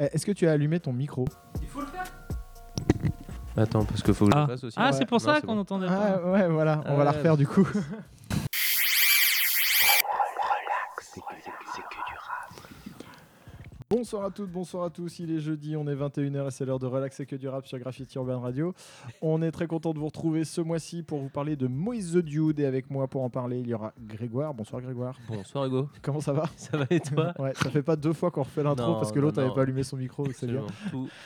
Eh, Est-ce que tu as allumé ton micro Attends, parce qu'il faut que je Ah, le fasse aussi. Ah, Ouais. c'est pour Non, ça c'est qu'on bon. entendait Ah pas. ouais, voilà, on va la Ouais. refaire du coup. Bonsoir à toutes, bonsoir à tous. Il est jeudi, on est 21h et c'est l'heure de Relax et que du rap sur Graffiti Urban Radio. On est très content de vous retrouver ce mois-ci pour vous parler de Moïse the Dude et avec moi pour en parler, il y aura Grégoire. Bonsoir Grégoire. Bonsoir Hugo, Comment ça va? Ça va et toi? Ouais, ça fait pas deux fois qu'on refait l'intro parce que l'autre avait non. pas allumé son micro, c'est bien.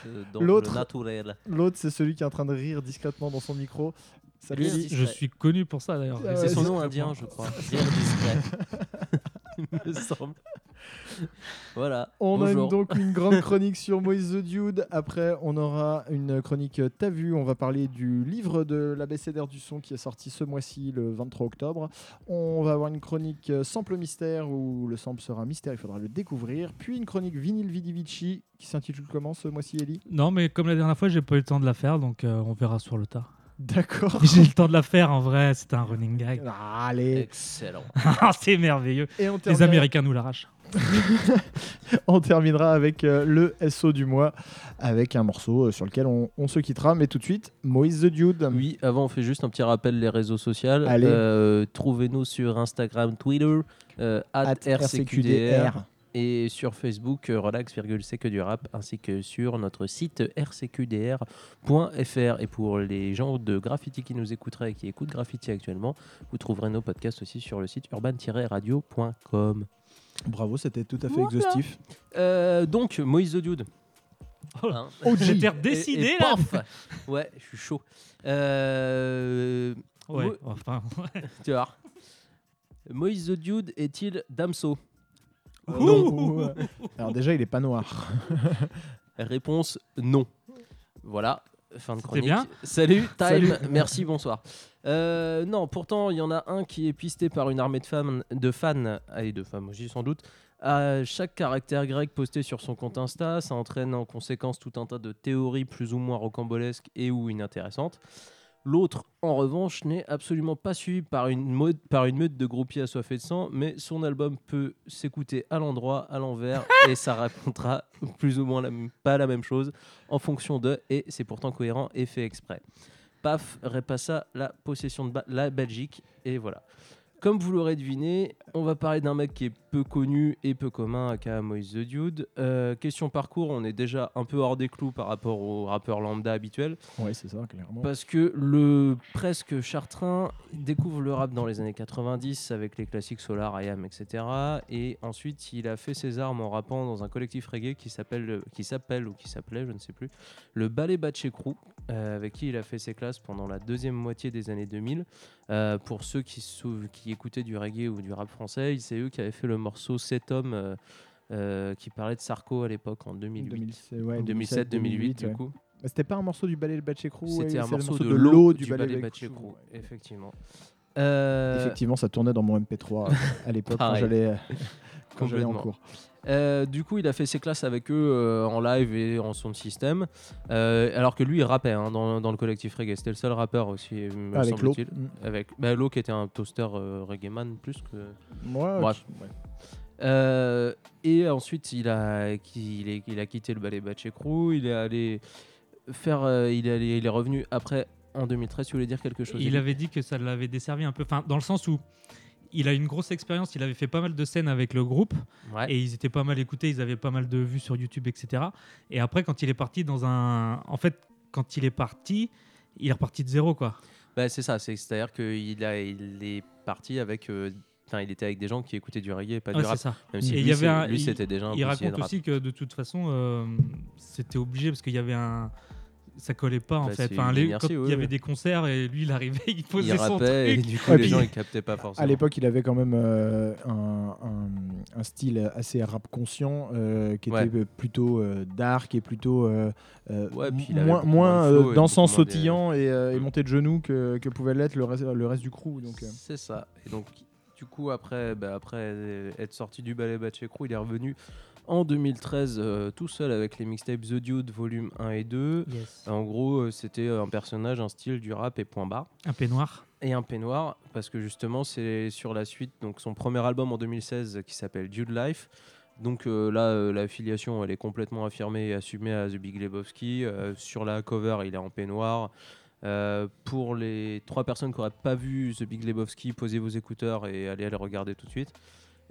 Euh, L'autre- le naturel. L'autre, c'est celui qui est en train de rire discrètement dans son micro. Salut Rire. Je suis connu pour ça d'ailleurs. Ah C'est son nom indien, je crois. Bien discret. Il me semble. Voilà. On a Bonjour. une- donc une grande chronique sur Moïse the Dude. Après, on aura une chronique T'as vu On va parler du livre de l'ABCDR du son qui est sorti ce mois-ci, le 23 octobre. On va avoir une chronique sample mystère où le sample sera mystère, il faudra le découvrir. Puis une chronique vinyle Vidi Vici qui s'intitule comment ce mois-ci, Ellie? Non, mais comme la dernière fois, j'ai pas eu le temps de la faire, donc euh, on verra sur le tas. D'accord. J'ai eu le temps de la faire en vrai, c'était un running gag. Ah, Allez. Excellent. Ah, c'est merveilleux. Et on Les Américains nous l'arrachent. on terminera avec euh, le SO du mois, avec un morceau euh, sur lequel on, on se quittera. Mais tout de suite, Moïse the Dude. Oui, avant, on fait juste un petit rappel les réseaux sociaux. Allez. Euh, Trouvez-nous sur Instagram, Twitter, euh, at RCQDR. et sur Facebook euh, relax c'est que du rap ainsi que sur notre site rcqdr.fr et pour les gens de graffiti qui nous écouteraient et qui écoutent graffiti actuellement vous trouverez nos podcasts aussi sur le site urban-radio.com Bravo, c'était tout à fait Voilà. exhaustif. Euh, donc Moïse the Dude Oh, Hein. J'étais Et- redécidé et là. paf ouais je suis chaud Euh, Ouais, Mo- enfin, tu vois Moïse the Dude est-il Damso? Ouh. Alors déjà, il est pas noir. Réponse non. Voilà, fin de chronique. bien Salut, time, Salut. merci, bonsoir. Euh, non, pourtant, il y en a un qui est pisté par une armée de, femmes, de fans, ah, et de femmes aussi sans doute. À chaque caractère grec posté sur son compte Insta, ça entraîne en conséquence tout un tas de théories plus ou moins rocambolesques et ou inintéressantes. L'autre, en revanche, n'est absolument pas suivi par une, mode, par une meute de groupies assoiffés de sang, mais son album peut s'écouter à l'endroit, à l'envers, et ça racontera plus ou moins la pas la même chose en fonction de, et c'est pourtant cohérent et fait exprès. Paf, repassa la possession de Ba- la Belgique, et voilà. Comme vous l'aurez deviné, on va parler d'un mec qui est peu connu et peu commun, aka Moïse the Dude. Euh, question parcours, on est déjà un peu hors des clous par rapport au rappeur lambda habituel. Oui, c'est ça, clairement. Parce que le presque chartrain découvre le rap dans les années 90 avec les classiques Solar, IAM, etc. Et ensuite, il a fait ses armes en rappant dans un collectif reggae qui s'appelle, qui s'appelle ou qui s'appelait, je ne sais plus, le Ballet Batché Crew, euh, avec qui il a fait ses classes pendant la deuxième moitié des années 2000. Euh, pour ceux qui, écoutaient du reggae ou du rap français, c'est eux qui avaient fait le morceau 7 hommes euh, euh, qui parlait de Sarko à l'époque en 2008. 2007, ouais, 2007, 2008 du coup. Bah, C'était pas un morceau du ballet le Batché Crew C'était un morceau, de, l'eau l'eau du, du ballet Crew, ouais. effectivement. Euh, Effectivement, ça tournait dans mon MP3 à l'époque quand j'allais en cours. Euh, du coup, il a fait ses classes avec eux euh, en live et en son système. Euh, alors que lui, il rappait hein, dans, dans le collectif reggae. C'était le seul rappeur aussi, me Avec l'eau. semble-t-il. Avec bah, Lo qui était un toaster euh, reggae man plus que. Ouais, Bref. ouais. Euh, et ensuite, il a, il, est- il a quitté le ballet Batché Crew. Il est allé faire. euh, il, est allé- il est revenu après en 2013. Tu voulais dire quelque chose il avait dit que ça l'avait desservi un peu, enfin, dans le sens où il a une grosse expérience, il avait fait pas mal de scènes avec le groupe Ouais. et ils étaient pas mal écoutés, ils avaient pas mal de vues sur YouTube, etc. Et après, quand il est parti dans un. En fait, quand il est parti, il est reparti de zéro, quoi. Bah, c'est ça, c'est- c'est-à-dire qu'il a, il est parti avec. euh, Enfin, il était avec des gens qui écoutaient du reggae et pas Ouais, du rap. c'est ça. Même si Et lui, il y avait un- lui, c'était déjà un Il raconte aussi que de toute façon, euh, c'était obligé parce qu'il y avait un. Ça collait pas en Bah, fait. Enfin, les- quand il y avait des concerts et lui il arrivait, il Il posait son rappait et truc. du coup, Ouais, les puis- gens ils captaient pas forcément. À l'époque, il avait quand même euh, un, un- un style assez rap conscient euh, qui Ouais. était plutôt euh, dark et plutôt Ouais, puis il avait moins, euh, dansant, sautillant et, euh, et monté de genoux que, que pouvait l'être le reste, le reste du crew. Donc, euh. C'est ça. Et donc, du coup, après, bah, après être sorti du ballet Batché Crew, il est revenu en 2013 euh, tout seul avec les mixtapes The Dude volume 1 et 2. En gros, euh, c'était un personnage, un style du rap et point barre. Un peignoir. Et un peignoir, parce que justement, c'est sur la suite, donc son premier album en 2016 qui s'appelle Dude Life, donc euh, là, euh, l'affiliation, elle est complètement affirmée et assumée à The Big Lebowski. Euh, sur la cover, il est en peignoir. Euh, pour les trois personnes qui n'auraient pas vu The Big Lebowski, posez vos écouteurs et allez le regarder tout de suite.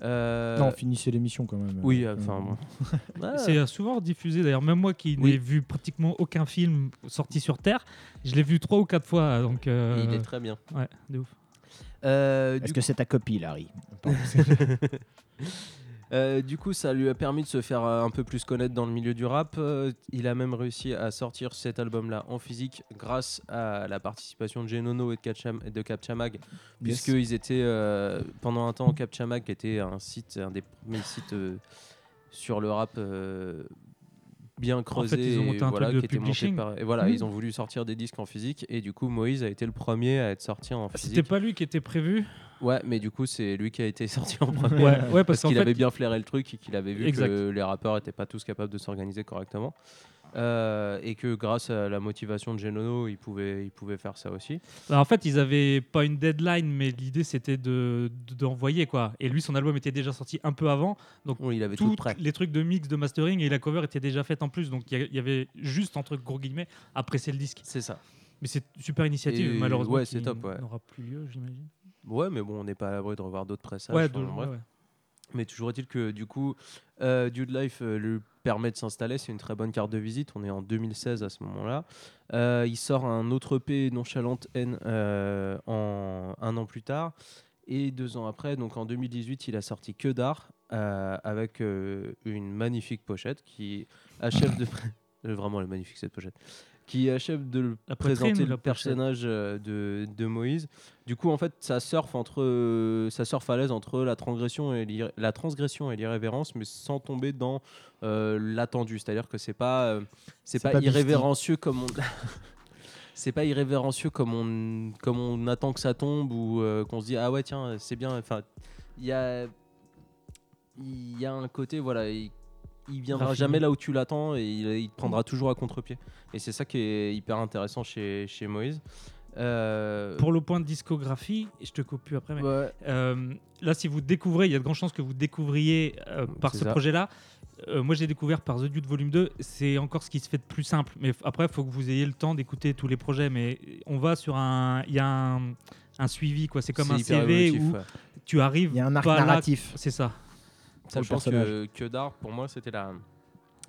Euh, Non, finissez l'émission quand même. oui, Euh, enfin. Ah, C'est euh, souvent diffusé d'ailleurs. Même moi qui Oui. n'ai vu pratiquement aucun film sorti sur Terre, je l'ai vu trois ou quatre fois. Donc, euh, Il est très bien. ouais, de ouf. Euh, Est-ce du que c'est ta copie, Larry? Euh, du coup, ça lui a permis de se faire euh, un peu plus connaître dans le milieu du rap. Euh, il a même réussi à sortir cet album-là en physique grâce à la participation de Genono et de, Capcham- de Capchamag, puisqu'ils étaient pendant un temps Capchamag qui était un site, un des premiers sites sur le rap. Bien creusé ils ont monté et un voilà, truc de qui était monté publishing. par- et voilà ils ont voulu sortir des disques en physique et du coup Moïse a été le premier à être sorti en C'était physique pas lui qui était prévu? ouais mais du coup c'est lui qui a été sorti en premier Ouais, ouais, parce qu'il avait bien flairé le truc et qu'il avait vu Exact. que les rappeurs n'étaient pas tous capables de s'organiser correctement. Euh, et que grâce à la motivation de Genono, il pouvait, il pouvait faire ça aussi. Bah, en fait, ils avaient pas une deadline, mais l'idée c'était de de- d'envoyer quoi. Et lui, son album était déjà sorti un peu avant, donc Oui, il avait tout tous prêt. les trucs de mix, de mastering et la cover était déjà faite en plus. Donc il y avait juste entre gros guillemets à presser le disque. C'est ça. Mais c'est une super initiative, Et malheureusement. ouais, c'est top, ouais. N'aura plus lieu, j'imagine. Ouais, mais bon, on n'est pas à l'abri de revoir d'autres pressages. Ouais, enfin, de- bref. ouais, ouais. Mais toujours est-il que du coup, euh, Dude Life euh, lui permet de s'installer. C'est une très bonne carte de visite. On est en 2016 à ce moment-là. Euh, il sort un autre EP, Nonchalante N, euh, un an plus tard. Et deux ans après, donc en 2018, il a sorti Que d'art avec une magnifique pochette qui achève de. Vraiment, elle est magnifique cette pochette. Qui achève de le présenter le personnage euh, de, de Moïse. Du coup, en fait, ça surfe entre, euh, ça surfe à l'aise entre la transgression et la transgression et l'irrévérence, mais sans tomber dans euh, l'attendu. C'est-à-dire que c'est pas, euh, c'est pas, irrévérencieux comme on. c'est pas irrévérencieux comme on, comme on attend que ça tombe ou euh, qu'on se dit ah ouais tiens c'est bien. Enfin, il y a, il y a un côté voilà. Il, viendra Raffiné. jamais là où tu l'attends et il, il te prendra toujours à contre-pied. Et c'est ça qui est hyper intéressant chez, chez Moïse. Euh, Pour le point de discographie, je te coupe plus après, mais ouais, Euh, là, si vous découvrez, il y a de grandes chances que vous découvriez euh, par ce projet-là. Euh, moi, j'ai découvert par The Dude Volume 2. C'est encore ce qui se fait de plus simple. Mais après, il faut que vous ayez le temps d'écouter tous les projets. Mais on va sur un. Il y a un, un suivi, quoi. C'est comme un CV où ouais. tu arrives. Il y a un arc narratif. C'est ça. Le Sachant que, que d'art, pour moi, c'était la.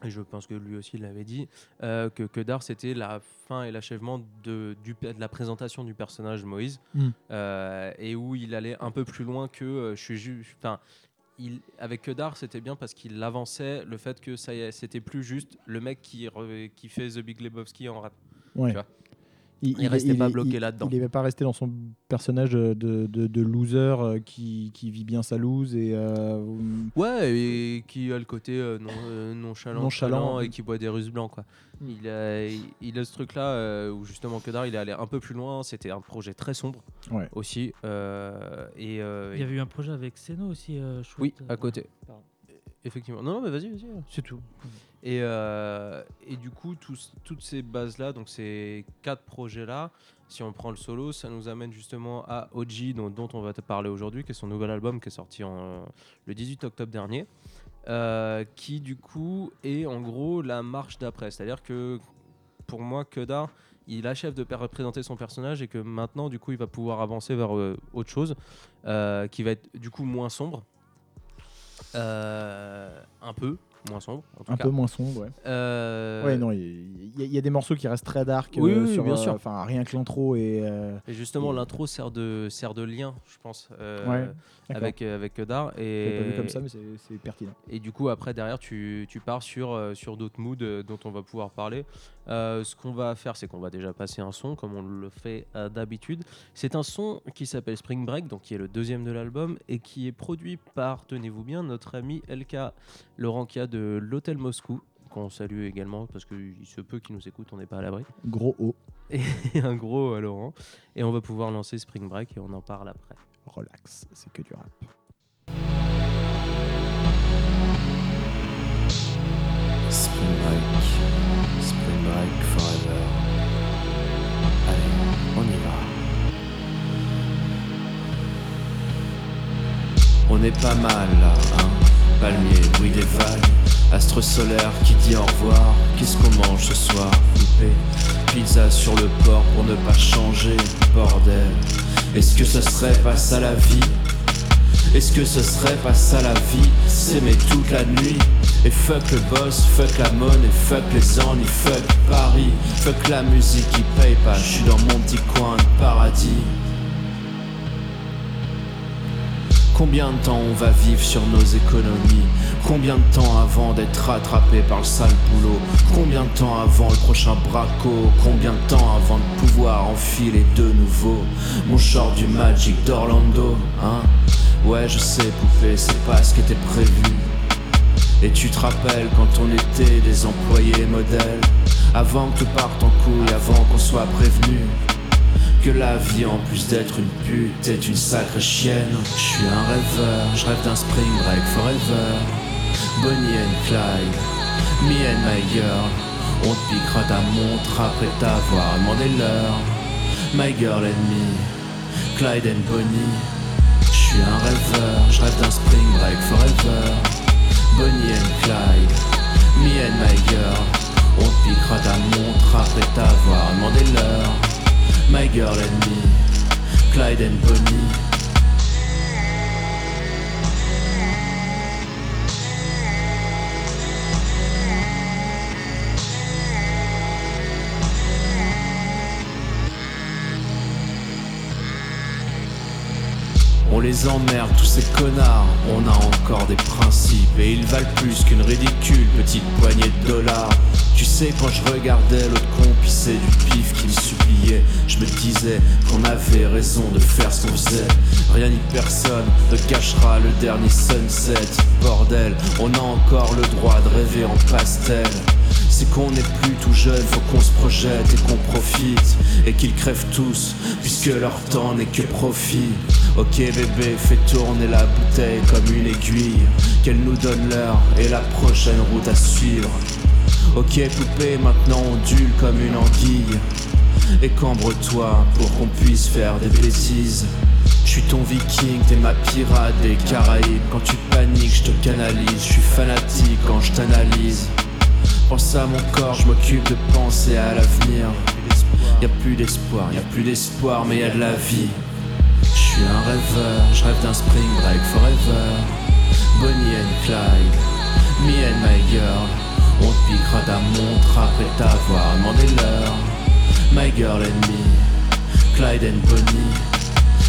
Et je pense que lui aussi l'avait dit, euh, que, que d'art, c'était la fin et l'achèvement de, du, de la présentation du personnage Moïse, Mm. euh, et où il allait un peu plus loin que euh, je suis. Enfin, il, avec que d'art, c'était bien parce qu'il avançait le fait que ça c'était plus juste le mec qui, re- qui fait The Big Lebowski en rap. Ouais. Tu vois? Il restait pas bloqué là-dedans. Il n'est pas resté dans son personnage de, de, de loser euh, qui, qui vit bien sa loose et euh, Ouais, et qui a le côté euh, non, euh, nonchalant, Nonchalant. et qui boit des Russes blancs. Quoi. Mm. Il, a, il, il a ce truc-là euh, où justement Kedar il est allé un peu plus loin. C'était un projet très sombre Ouais. aussi. euh, et, euh, Il y avait eu un projet avec Seno aussi. euh, chouette. Oui, à côté. Pardon. Effectivement. Non, non, mais vas-y, vas-y. C'est tout. Et, euh, et du coup, tous- toutes ces bases-là, donc ces quatre projets-là, si on prend le solo, ça nous amène justement à OG, dont, dont on va te parler aujourd'hui, qui est son nouvel album qui est sorti en, le 18 octobre dernier, euh, qui du coup est en gros la marche d'après. C'est-à-dire que pour moi, Kedar, il achève de per- présenter son personnage et que maintenant, du coup, il va pouvoir avancer vers euh, autre chose, euh, qui va être du coup moins sombre. Euh, un peu moins sombre, en tout un cas. peu moins sombre. Ouais, Euh, ouais non, il y, a- il y a des morceaux qui restent très dark. Oui, euh, oui, sur, bien euh, sûr. Enfin, rien que l'intro et. Et justement, Et- l'intro sert de, sert de lien, je pense, Ouais. Avec, euh, avec Kedar. L'avais pas vu Et, comme ça, mais c'est pertinent. et du coup, après, derrière, tu, tu pars sur, euh, sur d'autres moods euh, dont on va pouvoir parler. Euh, ce qu'on va faire, c'est qu'on va déjà passer un son, comme on le fait d'habitude. C'est un son qui s'appelle Spring Break, donc qui est le deuxième de l'album, et qui est produit par, tenez-vous bien, notre ami LK Laurent Kia de l'Hôtel Moscou, qu'on salue également, parce qu'il se peut qu'il nous écoute, on n'est pas à l'abri. Gros O, Et un gros euh, Laurent. Et on va pouvoir lancer Spring Break et on en parle après. Relax, c'est que du rap. Spring break, spring break forever. Allez, on y va. On est pas mal là, hein. palmiers, bruit des vagues. Astre solaire qui dit au revoir. Qu'est-ce qu'on mange ce soir, poupée Pizza sur le port pour ne pas changer, bordel. Est-ce que ce serait pas ça la vie? Est-ce que ce serait pas ça la vie? S'aimer toute la nuit? Et fuck le boss, fuck la monnaie, fuck les ennuis, fuck Paris, fuck la musique qui paye pas, je suis dans mon petit coin de paradis. Combien de temps on va vivre sur nos économies? Combien de temps avant d'être rattrapé par le sale boulot? Combien de temps avant le prochain braco? Combien de temps avant de pouvoir enfiler de nouveau Mon short du Magic d'Orlando Hein? Ouais je sais poupée c'est pas ce qui était prévu. Et tu te rappelles quand on était des employés modèles? Avant que tout parte en couille, avant qu'on soit prévenu que la vie en plus d'être une pute est une sacrée chienne. Je suis un rêveur, je rêve d'un spring break forever. Bonnie and Clyde, me and my girl. On te piquera ta montre après t'avoir demandé l'heure. My girl and me, Clyde and Bonnie. Je suis un rêveur, je rêve d'un spring break forever. Bonnie and Clyde, me and my girl. On te piquera ta montre après t'avoir demandé l'heure My girl and me, Clyde and Bonnie. On les emmerde, tous ces connards. On a encore des principes et ils valent plus qu'une ridicule petite poignée de dollars. Tu sais, quand je regardais l'autre con pisser du pif qui me suppliait, je me disais qu'on avait raison de faire ce qu'on faisait. Rien ni personne ne cachera le dernier sunset. Bordel, on a encore le droit de rêver en pastel. C'est qu'on n'est plus tout jeune, faut qu'on se projette et qu'on profite Et qu'ils crèvent tous, puisque leur temps n'est que profit Ok bébé, fais tourner la bouteille comme une aiguille Qu'elle nous donne l'heure et la prochaine route à suivre. Ok poupée, maintenant on dule comme une anguille. Et cambre-toi pour qu'on puisse faire des bêtises. Je suis ton viking, t'es ma pirate des Caraïbes. Quand tu paniques, je te canalise Je suis fanatique quand je t'analyse. Pense à mon corps, je m'occupe de penser à l'avenir. Y a plus d'espoir, y a plus d'espoir, mais y de la vie. Je suis un rêveur, je rêve d'un spring break forever. Bonnie and Clyde, me and my girl. On te piquera ta montre après t'avoir demandé l'heure. My girl and me, Clyde and Bonnie.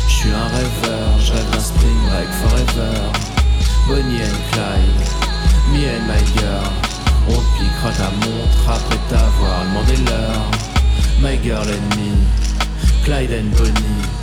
Je suis un rêveur, je rêve d'un spring break forever. Bonnie and Clyde, me and my girl. On te piquera ta montre après t'avoir demandé l'heure. My girl and me, Clyde and Bonnie.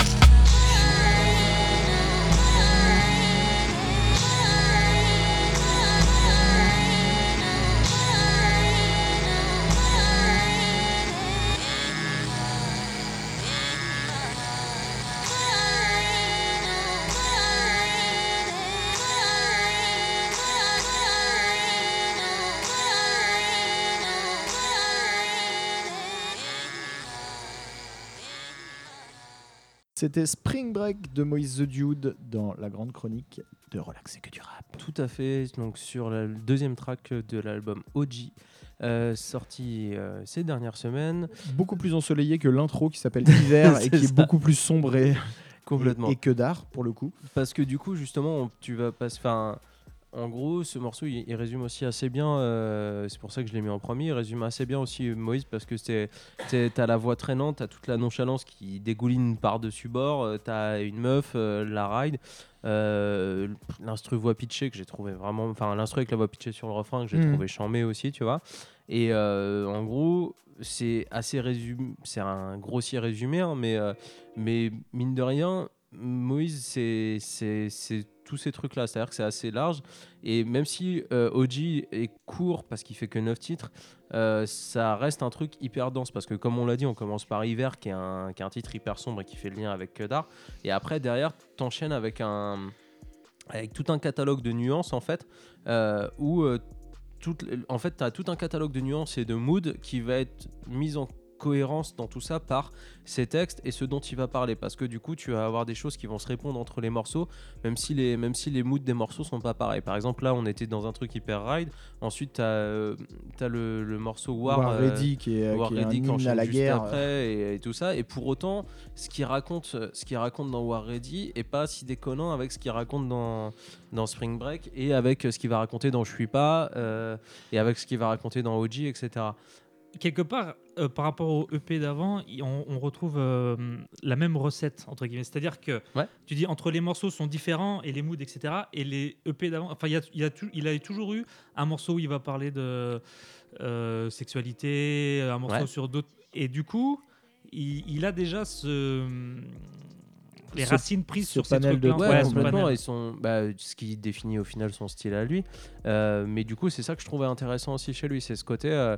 C'était Spring Break de Moïse The Dude dans la grande chronique de Relaxer que du rap. Tout à fait. Donc sur la- le deuxième track de l'album OG, euh, sorti euh, ces dernières semaines. Beaucoup plus ensoleillé que l'intro qui s'appelle Hiver et qui est beaucoup plus sombre et, Complètement. et, que d'art pour le coup. Parce que du coup, justement, on- tu vas passer. Enfin, en gros, ce morceau, il, il résume aussi assez bien. euh, c'est pour ça que je l'ai mis en premier. Il résume assez bien aussi Moïse parce que t'as la voix traînante, t'as toute la nonchalance qui dégouline par dessus bord. euh, t'as une meuf, euh, la ride. euh, l'instru voix pitchée que j'ai trouvé vraiment. Enfin, l'instru avec la voix pitchée sur le refrain que j'ai Mhm. trouvé chambé aussi, tu vois. Et en gros, c'est assez résumé. C'est un grossier résumé, hein, mais, mais mine de rien, Moïse, c'est tous ces trucs-là. C'est-à-dire que c'est assez large. Et même si euh, OG est court parce qu'il fait que 9 titres, euh, ça reste un truc hyper dense. Parce que comme on l'a dit, on commence par Hiver, qui est, un, qui est un titre hyper sombre et qui fait le lien avec Kedar. Et après, derrière, t'enchaînes avec un avec tout un catalogue de nuances en fait euh, où euh, toutes- en fait tu as tout un catalogue de nuances et de moods qui va être mis en cohérence dans tout ça par ses textes et ce dont il va parler. Parce que du coup tu vas avoir des choses qui vont se répondre entre les morceaux même si les même si les moods des morceaux sont pas pareils. Par exemple là on était dans un truc hyper ride. Ensuite tu as, le, le morceau War, War euh, Ready qui est, War qui est un Ready qui à la guerre. après et, et tout ça. Et pour autant ce qu'il raconte ce qu'il raconte dans War Ready est pas si déconnant avec ce qu'il raconte dans dans Spring Break et avec ce qu'il va raconter dans Je suis pas euh, et avec ce qu'il va raconter dans OG etc quelque part, euh, par rapport au EP d'avant, on, on retrouve euh, la même recette, entre guillemets. C'est-à-dire que Ouais. tu dis entre les morceaux sont différents et les moods, etc. Et les EP d'avant, enfin, il y a, il a toujours eu un morceau où il va parler de euh, sexualité, un morceau Ouais. sur d'autres. Et du coup, il, il a déjà ce. Les Ce- racines prises sur ces panel de-. Ouais, Ouais, complètement. Et son, bah, ce qui définit au final son style à lui. Euh, mais du coup, c'est ça que je trouvais intéressant aussi chez lui. C'est ce côté. euh,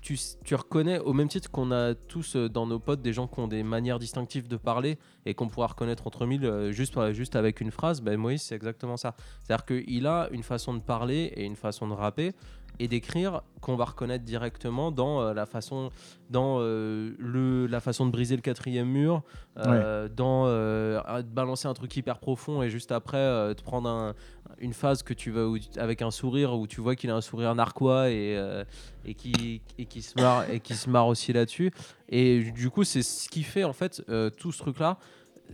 tu, reconnais, au même titre qu'on a tous euh, dans nos potes des gens qui ont des manières distinctives de parler et qu'on pourra reconnaître entre mille euh, juste, par- juste avec une phrase, ben Moïse, c'est exactement ça. C'est-à-dire qu'il a une façon de parler et une façon de rapper et d'écrire qu'on va reconnaître directement dans euh, la façon dans euh, le la façon de briser le quatrième mur euh, dans euh, de balancer un truc hyper profond et juste après te prendre un- une phase que tu vas où- avec un sourire où tu vois qu'il a un sourire narquois et et qui et qui se marre et qui se marre aussi là-dessus. Et du coup c'est ce qui fait en fait tout ce truc là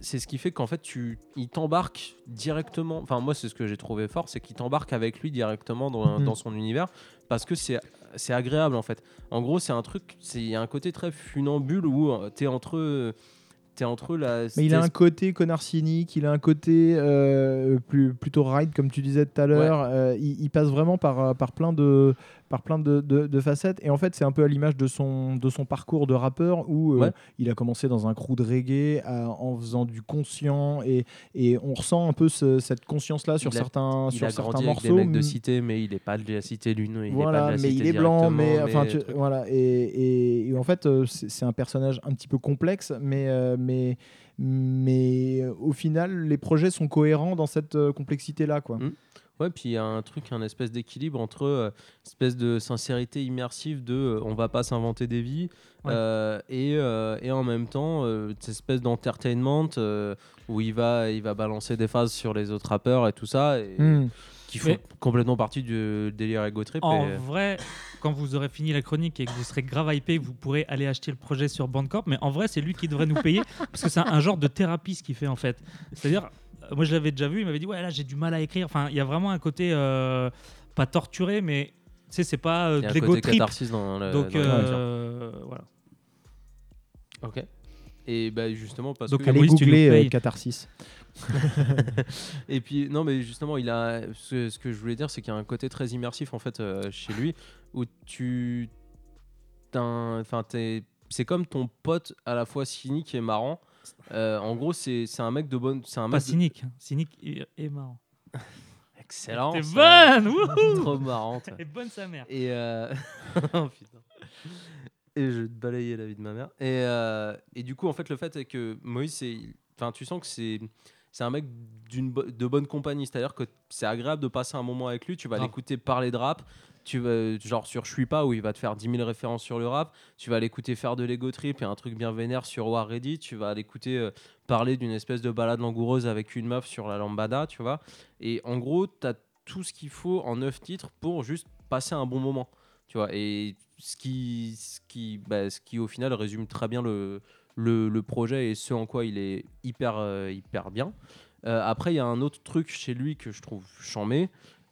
c'est ce qui fait qu'en fait tu il t'embarque directement enfin moi c'est ce que j'ai trouvé fort c'est qu'il t'embarque avec lui directement dans, Mhm. dans son univers parce que c'est c'est agréable en fait en gros c'est un truc c'est il y a un côté très funambule où euh, t'es entre t'es entre la Mais il a un côté connard cynique, il a un côté euh, plus, plutôt ride, comme tu disais tout à l'heure. Euh, il, il passe vraiment par, par plein, de, par plein de, de- de facettes. Et en fait, c'est un peu à l'image de son, de son parcours de rappeur où euh, Ouais. il a commencé dans un crew de reggae à- en faisant du conscient. Et, et on ressent un peu ce- cette conscience-là sur a- certains, il sur a certains grandi avec des morceaux. mecs de cité mais il est pas de la cité lui non il est pas voilà, de la mais cité il est blanc, mais, enfin, tu- voilà, et, et- et en fait, euh, c'est un personnage un petit peu complexe, mais, euh, mais, mais euh, au final, les projets sont cohérents dans cette euh, complexité-là, quoi. Mm. Ouais, puis il y a un truc, un espèce d'équilibre entre euh, espèce de sincérité immersive de euh, on va pas s'inventer des vies Ouais. euh, et, euh, et en même temps euh, cette espèce d'entertainment où il va il va balancer des phases sur les autres rappeurs et tout ça et Mm. qui font Mais- complètement partie du délire ego trip. En et- vrai, quand vous aurez fini la chronique et que vous serez grave hypé, vous pourrez aller acheter le projet sur Bandcamp. Mais en vrai, c'est lui qui devrait nous payer parce que c'est un, un genre de thérapie ce qu'il fait en fait. C'est-à-dire, moi je l'avais déjà vu, il m'avait dit ouais là j'ai du mal à écrire. Enfin, il y a vraiment un côté euh, pas torturé, mais tu sais c'est pas euh, il y a de l'ego trip. catharsis dans le. Donc dans euh, voilà. Ok. Et bah justement parce Donc, que Allez Maurice, tu nous googler euh, catharsis. Et puis, non, mais justement, il a. Ce, ce que je voulais dire, c'est qu'il y a un côté très immersif, en fait, euh, chez lui, où tu. Enfin, t'es- c'est comme ton pote à la fois cynique et marrant. Euh, en gros, c'est c'est un mec de bonne. C'est un Pas mec de- cynique, hein. cynique et, et marrant. Excellent. T'es ça. bonne, wouhou Trop marrante. Et bonne sa mère. Et euh, oh, putain. Et je vais te balayer la vie de ma mère. Et, euh, et du coup, en fait, le fait est que Moïse, c'est, enfin, tu sens que c'est, c'est un mec d'une bo- de bonne compagnie. C'est-à-dire que c'est agréable de passer un moment avec lui. Tu vas Grave. l'écouter parler de rap. Tu vas, genre sur Je suis pas où il va te faire 10 000 références sur le rap. Tu vas l'écouter faire de l'ego trip et un truc bien vénère sur War Ready. Tu vas l'écouter euh, parler d'une espèce de balade langoureuse avec une meuf sur la lambada, tu vois. Et en gros, tu as tout ce qu'il faut en neuf titres pour juste passer un bon moment. Tu vois, et ce qui, ce qui, bah, ce qui au final résume très bien le, le, le projet et ce en quoi il est hyper, euh, hyper bien. Euh, après, il y a un autre truc chez lui que je trouve chambé.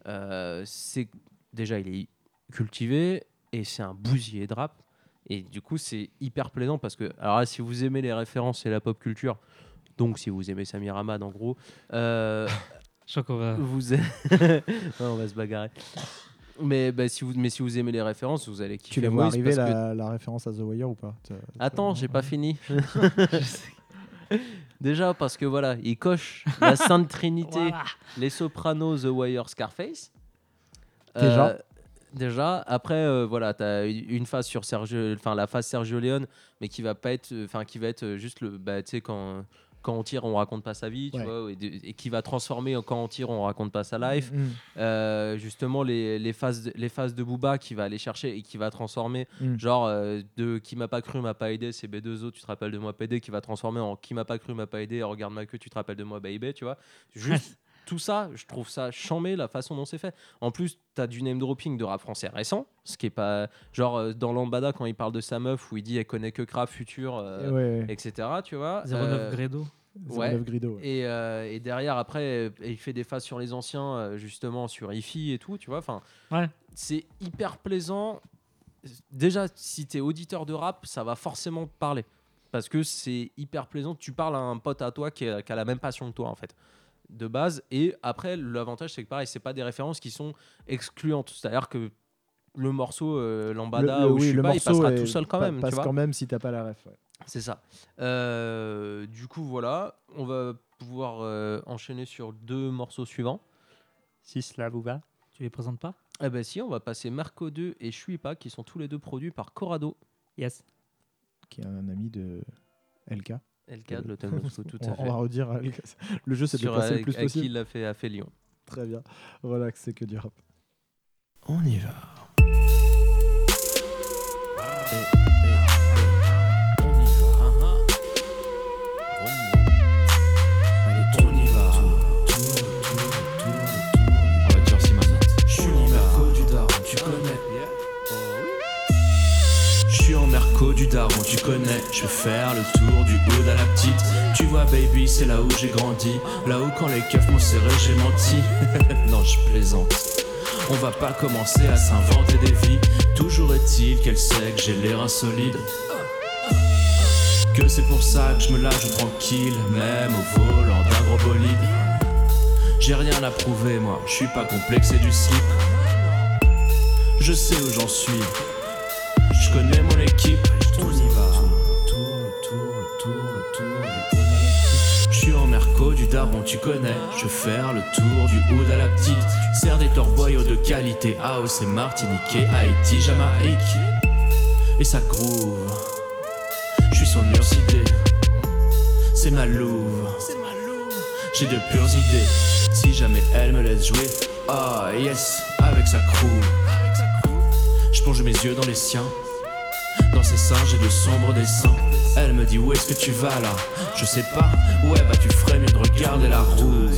euh, c'est déjà, il est cultivé et c'est un bousier de rap. Et du coup, c'est hyper plaisant parce que, alors là, si vous aimez les références et la pop culture, donc si vous aimez Samir Hamad en gros, euh, Je crois qu'on va. vous a- on va se bagarrer. Mais, bah, si vous, mais si vous aimez les références, vous allez kiffer Tu les vois arriver parce que- la, la référence à The Wire ou pas Attends, j'ai pas fini. Déjà parce que voilà, il coche la Sainte Trinité, Voilà. les Sopranos, The Wire, Scarface. Déjà. Euh, déjà. Après, euh, voilà, t'as une phase sur Sergio, enfin la phase Sergio Leone, mais qui va pas être, enfin qui va être juste le, bah tu sais quand quand on tire, on raconte pas sa vie, tu Ouais. vois, et, de- et qui va transformer quand on tire, on raconte pas sa life. Mm, Euh, justement, les, les, phases de, les phases de Booba qui va aller chercher et qui va transformer, Mm. genre euh, de qui m'a pas cru, m'a pas aidé, c'est B2O, tu te rappelles de moi, PD, qui va transformer en qui m'a pas cru, m'a pas aidé, regarde ma queue, tu te rappelles de moi, baby, tu vois. Juste tout ça, je trouve ça chambé la façon dont c'est fait. En plus, tu as du name dropping de rap français récent, ce qui est pas. Genre euh, dans Lambada, quand il parle de sa meuf, où il dit elle connaît que Crap, Futur, euh, ouais, etc. Tu vois. 09 Euh, Gredo. 09 ouais. Grido. ouais. et, euh, et derrière, après, il fait des phases sur les anciens, justement, sur IFI et tout, tu vois. Enfin, Ouais. c'est hyper plaisant. Déjà, si tu es auditeur de rap, ça va forcément te parler. Parce que c'est hyper plaisant. Tu parles à un pote à toi qui a, qui a la même passion que toi, en fait, de base. Et après, l'avantage, c'est que pareil, c'est pas des références qui sont excluantes. C'est-à-dire que le morceau euh, Lambada Le- le- ou oui, je sais le pas, il passera est- tout seul quand pa- même. passe tu vois. quand même si t'as pas la ref. ouais. C'est ça. Euh, du coup, voilà. On va pouvoir euh, enchaîner sur deux morceaux suivants. Si cela vous va. Tu les présentes pas? Eh ben si, on va passer Marco 2 et Shuipa qui sont tous les deux produits par Corrado. Yes. Qui est un ami de LK. LK de l'Hôtel Moscou, tout on, à on fait. va redire. Le jeu, c'est de le le avec- plus qui possible. il l'a fait, a fait Lyon. Très bien. Voilà, que c'est que du rap. On y va. Du Daron, tu connais. Je vais faire le tour du hood à la petite. Tu vois, baby, c'est là où j'ai grandi. Là où quand les keufs m'ont serré, j'ai menti. non, je plaisante. On va pas commencer à s'inventer des vies. Toujours est-il qu'elle sait que j'ai l'air insolide. Que c'est pour ça que je me joue tranquille, même au volant d'un gros bolide. J'ai rien à prouver, moi, je suis pas complexé du slip. Je sais où j'en suis, je connais mon équipe. On y va. Je suis en Merco du daron, tu connais. Je faire le tour du hood à la petite. Serre des torboyaux de qualité. House et Martinique, Haïti, Jamaïque. Et ça groove. Je suis son murs idée. C'est ma louve. J'ai de pures idées. Si jamais elle me laisse jouer. Ah yes, avec sa crew. Je plonge mes yeux dans les siens. Dans ses seins, j'ai de sombres dessins. Elle me dit où est-ce que tu vas là? Je sais pas. Ouais, bah tu ferais mieux de regarder la route.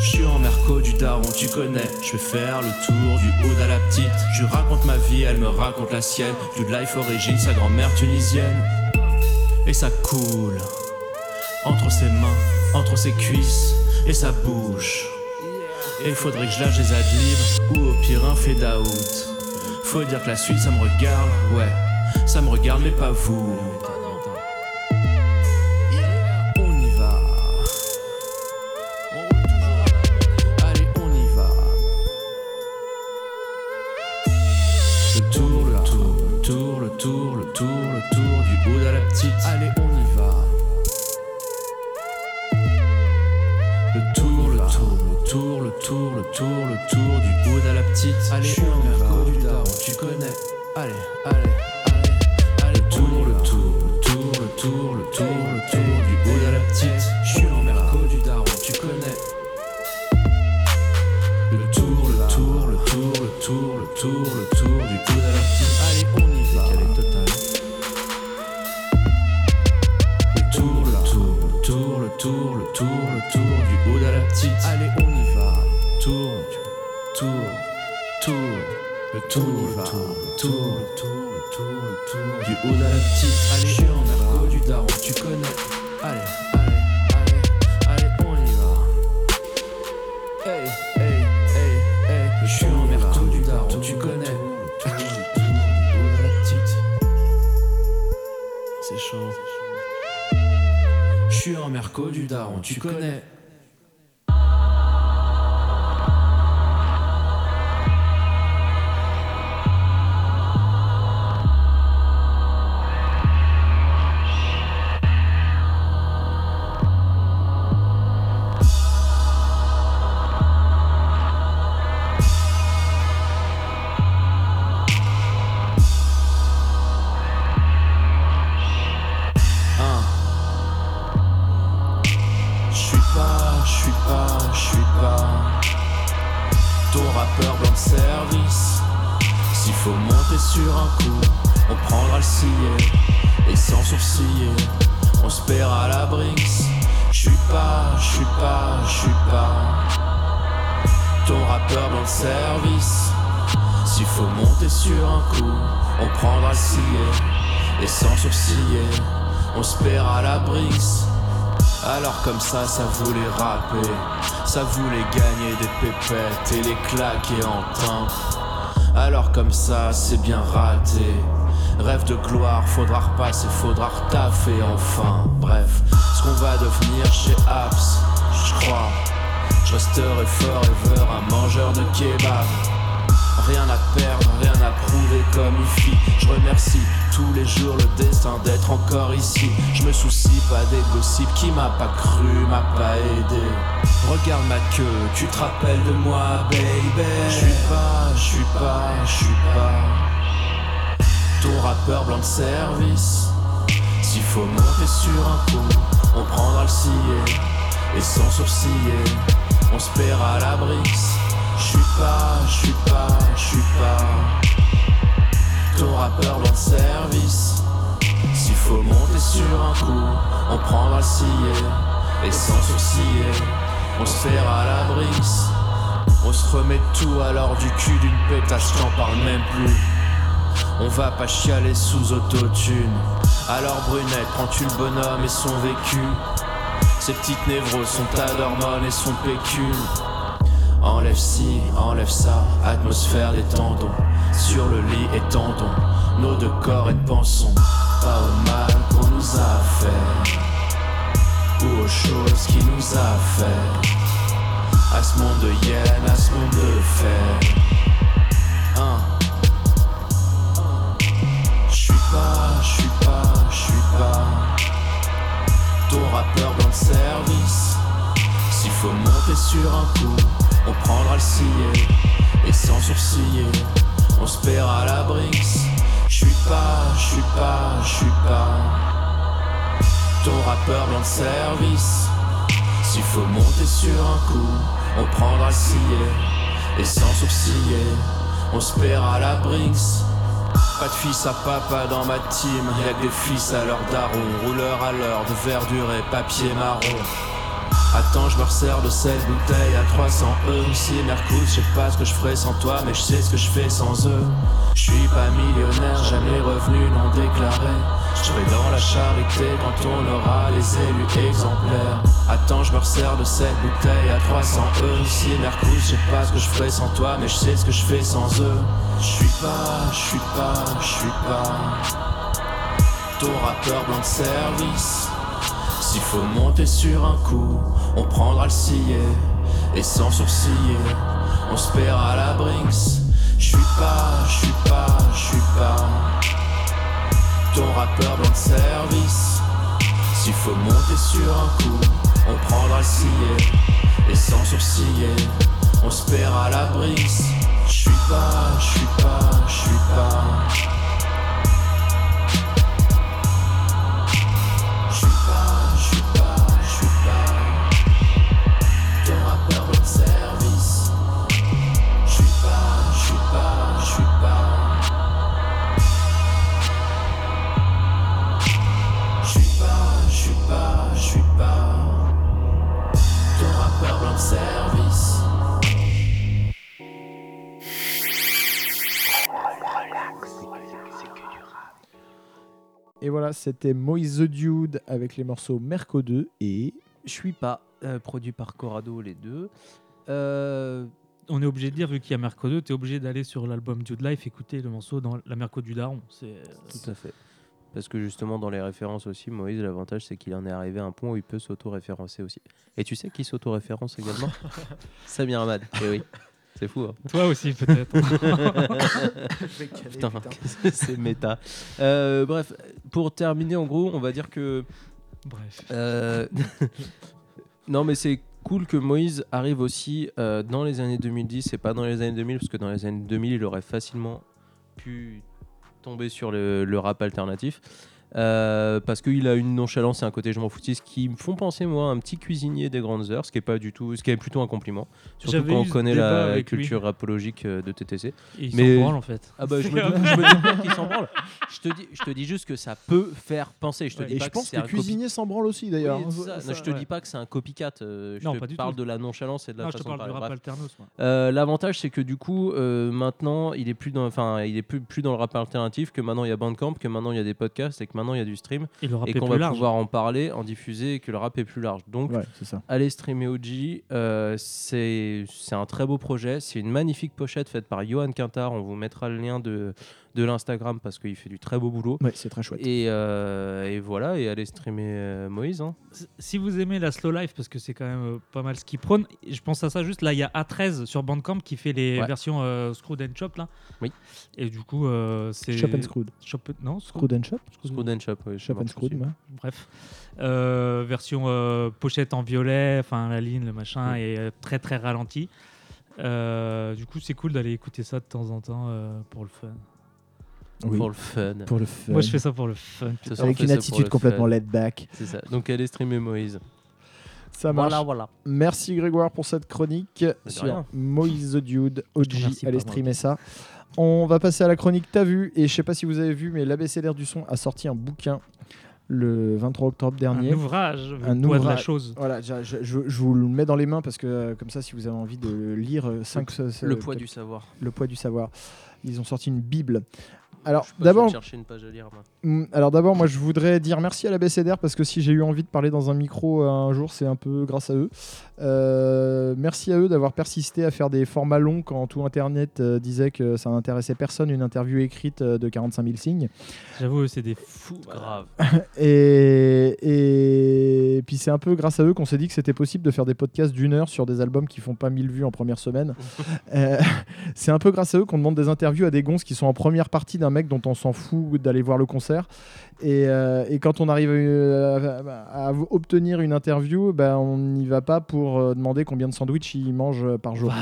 Je suis en Merco du daron, tu connais. Je vais faire le tour du haut à la petite. Je raconte ma vie, elle me raconte la sienne. Du life origine, sa grand-mère tunisienne. Et ça coule entre ses mains, entre ses cuisses et sa bouche. Et il faudrait que je lâche des adlibres ou au pire un fait out. Faut dire que la suite ça me regarde, ouais, ça me regarde mais pas vous. Tour, le tour, le tour, le tour du haut à la petite. Allez, on y va. du daron, tu connais. Allez, allez, allez, allez, tour, le tour, le tour, le tour, le tour, le tour du haut à la petite. Je suis en merco du daron, tu connais. Le tour, le tour, le tour, le tour, le tour, le du haut à la petite. Allez, je suis en arco du daron, tu connais. Allez, allez, allez, allez, on y va. Hey, hey, hey, hey, je suis en merco du daron, tu connais. Du haut à la petite. C'est chaud. Je suis en merco du daron, tu connais. Alors comme ça, ça voulait rapper, ça voulait gagner des pépettes et les claquer en teint. Alors comme ça, c'est bien raté. Rêve de gloire, faudra repasser, faudra retaffer enfin. Bref, ce qu'on va devenir chez Apps, je crois. Je resterai forever un mangeur de kebab. Rien à perdre, rien à prouver comme IFI. Je remercie tous les jours le destin d'être encore ici. Je me soucie pas des gossips qui m'a pas cru, m'a pas aidé. Regarde ma queue, tu te rappelles de moi, baby. Je suis pas, je suis pas, je suis pas. Ton rappeur blanc de service. S'il faut monter sur un coup, on prendra le sillet. Et sans sourciller, on se paiera la Brix. Je suis pas, je suis pas, je suis pas ton rappeur service. S'il faut monter sur un coup, on prendra le sillet et sans sourciller, on se fera la Brix. On se remet tout alors du cul d'une pétasse, j'en parle même plus. On va pas chialer sous autotune. Alors brunette, prends-tu le bonhomme et son vécu? Ses petites névroses, son tas d'hormones et son pécule. Enlève ci, enlève ça, atmosphère des tendons. Sur le lit étendons nos deux corps et pensons pas au mal qu'on nous a fait, ou aux choses qui nous a fait. À ce monde de hyène, à ce monde de fer. Hein. Je suis pas, je suis pas, je suis pas ton rappeur dans le service. S'il faut monter sur un coup, on prendra le sillet et sans sourciller, on se paiera la Brinks. Je suis pas, je suis pas, je suis pas ton rappeur dans le service. S'il faut monter sur un coup, on prendra le sillet et sans sourciller, on se paiera la Brinks. Pas de fils à papa dans ma team, y'a que des fils à leur daron, rouleur à l'heure de verdure et papier marron. Attends, je me resserre de cette bouteille à 300 euros. Si Mercousse, je sais pas ce que je ferais sans toi, mais je sais ce que je fais sans eux. Je suis pas millionnaire, jamais revenu non déclaré. Je serai dans la charité quand on aura les élus exemplaires. Attends, je me resserre de cette bouteille à 300 euros. Si Mercousse, je sais pas ce que je ferais sans toi, mais je sais ce que je fais sans eux. Je suis pas, je suis pas, je suis pas ton rappeur blanc de service. S'il faut monter sur un coup, on prendra le sillet et sans sourciller, on se paiera la Brinks. Je suis pas, je pas, je pas ton rappeur de service. S'il faut monter sur un coup, on prendra le sillet et sans sourciller, on se paiera la Brinks. Je suis pas, je pas, je pas. Et voilà, c'était Moïse the Dude avec les morceaux Merco 2 et Je suis pas euh, produit par Corrado les deux. Euh, On est obligé de dire, vu qu'il y a Merco 2, tu es obligé d'aller sur l'album Dude Life écouter le morceau dans la Merco du Daron. C'est euh, Tout à fait. Parce que justement, dans les références aussi, Moïse, l'avantage, c'est qu'il en est arrivé à un point où il peut s'auto-référencer aussi. Et tu sais qui s'auto-référence également? Samir Ahmad. Eh oui. C'est fou. Hein toi aussi, peut-être. Putain, c'est méta. Euh, bref, pour terminer, en gros, on va dire que. Bref. euh, non, mais c'est cool que Moïse arrive aussi euh, dans les années 2010 et pas dans les années 2000, parce que dans les années 2000, il aurait facilement pu tomber sur le, le rap alternatif. Euh, parce qu'il a une nonchalance et un côté je m'en foutiste qui me font penser moi à un petit cuisinier des grandes heures, ce qui est pas du tout, ce qui est plutôt un compliment. Surtout J'avais quand on connaît la avec lui. culture apologique euh, de TTC. Et il Mais- s'en branle en fait. Ah bah je me doute, qu'il s'en branle. Je te dis, je te dis juste que ça peut faire penser. Je te Ouais. dis Et pas je pense que le copy- cuisinier s'en branle aussi d'ailleurs. Oui, c'est ça. Ça- Non, je te ouais. dis pas que c'est un copycat. euh, je Non, te pas du parle tout. de la nonchalance et de la Non, je te façon de parle du parler. Euh, L'avantage, c'est que du coup, maintenant, il est plus dans, enfin, il est plus, plus dans le rap alternatif. Que maintenant, il y a Bandcamp, que maintenant, il y a des podcasts et que maintenant, il y a du stream Et qu'on va large. pouvoir en parler, en diffuser et que le rap est plus large. Donc, Ouais, ça. allez streamer OG. euh, c'est c'est un très beau projet. C'est une magnifique pochette faite par Johan Quintard. On vous mettra le lien de, de l'Instagram parce qu'il fait du très beau boulot. Ouais, c'est très chouette. Et, euh, et voilà, et allez streamer euh, Moïse. hein. Si vous aimez la slow life, parce que c'est quand même euh, pas mal ce qu'il prône, je pense à ça juste. Là, il y a A13 sur Bandcamp qui fait les Ouais. versions euh, Screwed and Chop là. Oui. Et du coup, euh, c'est. Shop and Screwed. Shop- Non, Screwed and Shop Screwed and Shop, oui, Shop and Screwed, ouais. Bref. Euh, version euh, pochette en violet, enfin la ligne, le machin, et euh, très très ralenti. Euh, du coup, c'est cool d'aller écouter ça de temps en temps euh, pour le fun. Oui, Pour le fun. pour le fun. Moi, je fais ça pour le fun. On Avec fait une ça pour attitude le complètement fun. laid back. C'est ça. Donc allez streamer Moïse. Ça marche. Voilà, voilà. Merci Grégoire pour cette chronique sur rien. Moïse the Dude. OG, allez streamer ça. On va passer à la chronique T'as vu Et je sais pas si vous avez vu, mais l'ABCDR du son a sorti un bouquin le 23 octobre dernier. Un ouvrage, Un le poids de la ouvrage. chose. Voilà, je, je- je- je vous le mets dans les mains parce que euh, comme ça, si vous avez envie de lire, 5 Le poids du savoir. le poids du savoir. Ils ont sorti une bible. Alors d'abord, chercher une page à lire. moi. Mm, Alors d'abord, moi je voudrais dire merci à la BCDR parce que si j'ai eu envie de parler dans un micro euh, un jour, c'est un peu grâce à eux. Euh, merci à eux d'avoir persisté à faire des formats longs quand tout Internet euh, disait que ça n'intéressait personne, une interview écrite euh, de 45 000 signes. J'avoue, c'est des fous. Grave. Et, et puis c'est un peu grâce à eux qu'on s'est dit que c'était possible de faire des podcasts d'une heure sur des albums qui font pas 1000 vues en première semaine. Euh, c'est un peu grâce à eux qu'on demande des interviews à des gonzes qui sont en première partie d'un mec dont on s'en fout d'aller voir le concert. Et, euh, et quand on arrive euh, à, à obtenir une interview, ben, on n'y va pas pour euh, demander combien de sandwichs il mange par jour.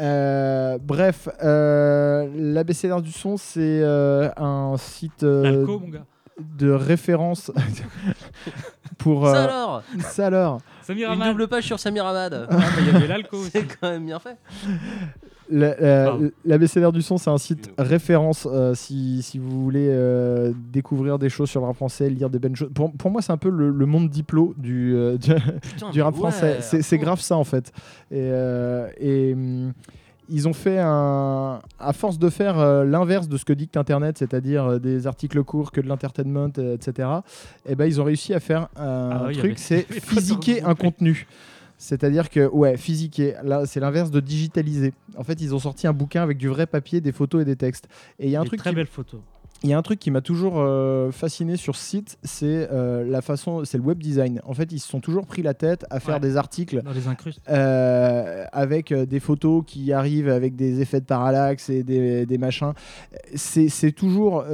Euh, bref, euh, l'ABCDR du son, c'est euh, un site euh, L'alco, mon gars. de référence pour Ça euh, alors ça alors. Samir Une double page sur Samir Hamad. Ah, bah, Il y avait l'alco. C'est quand même bien fait. La- du son, c'est un site référence euh, si, si vous voulez euh, découvrir des choses sur le rap français, lire des bonnes choses. Pour, pour moi, c'est un peu le, le monde diplo du, euh, du, Putain, du mais rap ouais, français. C'est grave ça en fait. Et, euh, et, hum, ils ont fait un. À force de faire euh, l'inverse de ce que dicte Internet, c'est-à-dire euh, des articles courts, que de l'entertainment, euh, etc., et ben, ils ont réussi à faire un Ah truc, c'est physiquer un contenu. C'est-à-dire que, ouais, physiquer, là, c'est l'inverse de digitaliser. En fait, ils ont sorti un bouquin avec du vrai papier, des photos et des textes. Et il y a un Des truc très qui- belles photos. il y a un truc qui m'a toujours euh, fasciné sur ce site, c'est euh, la façon, c'est le web design. En fait, ils se sont toujours pris la tête à faire Ouais. des articles Dans les incrustes. euh, avec des photos qui arrivent avec des effets de parallaxe et des, des machins. C'est c'est toujours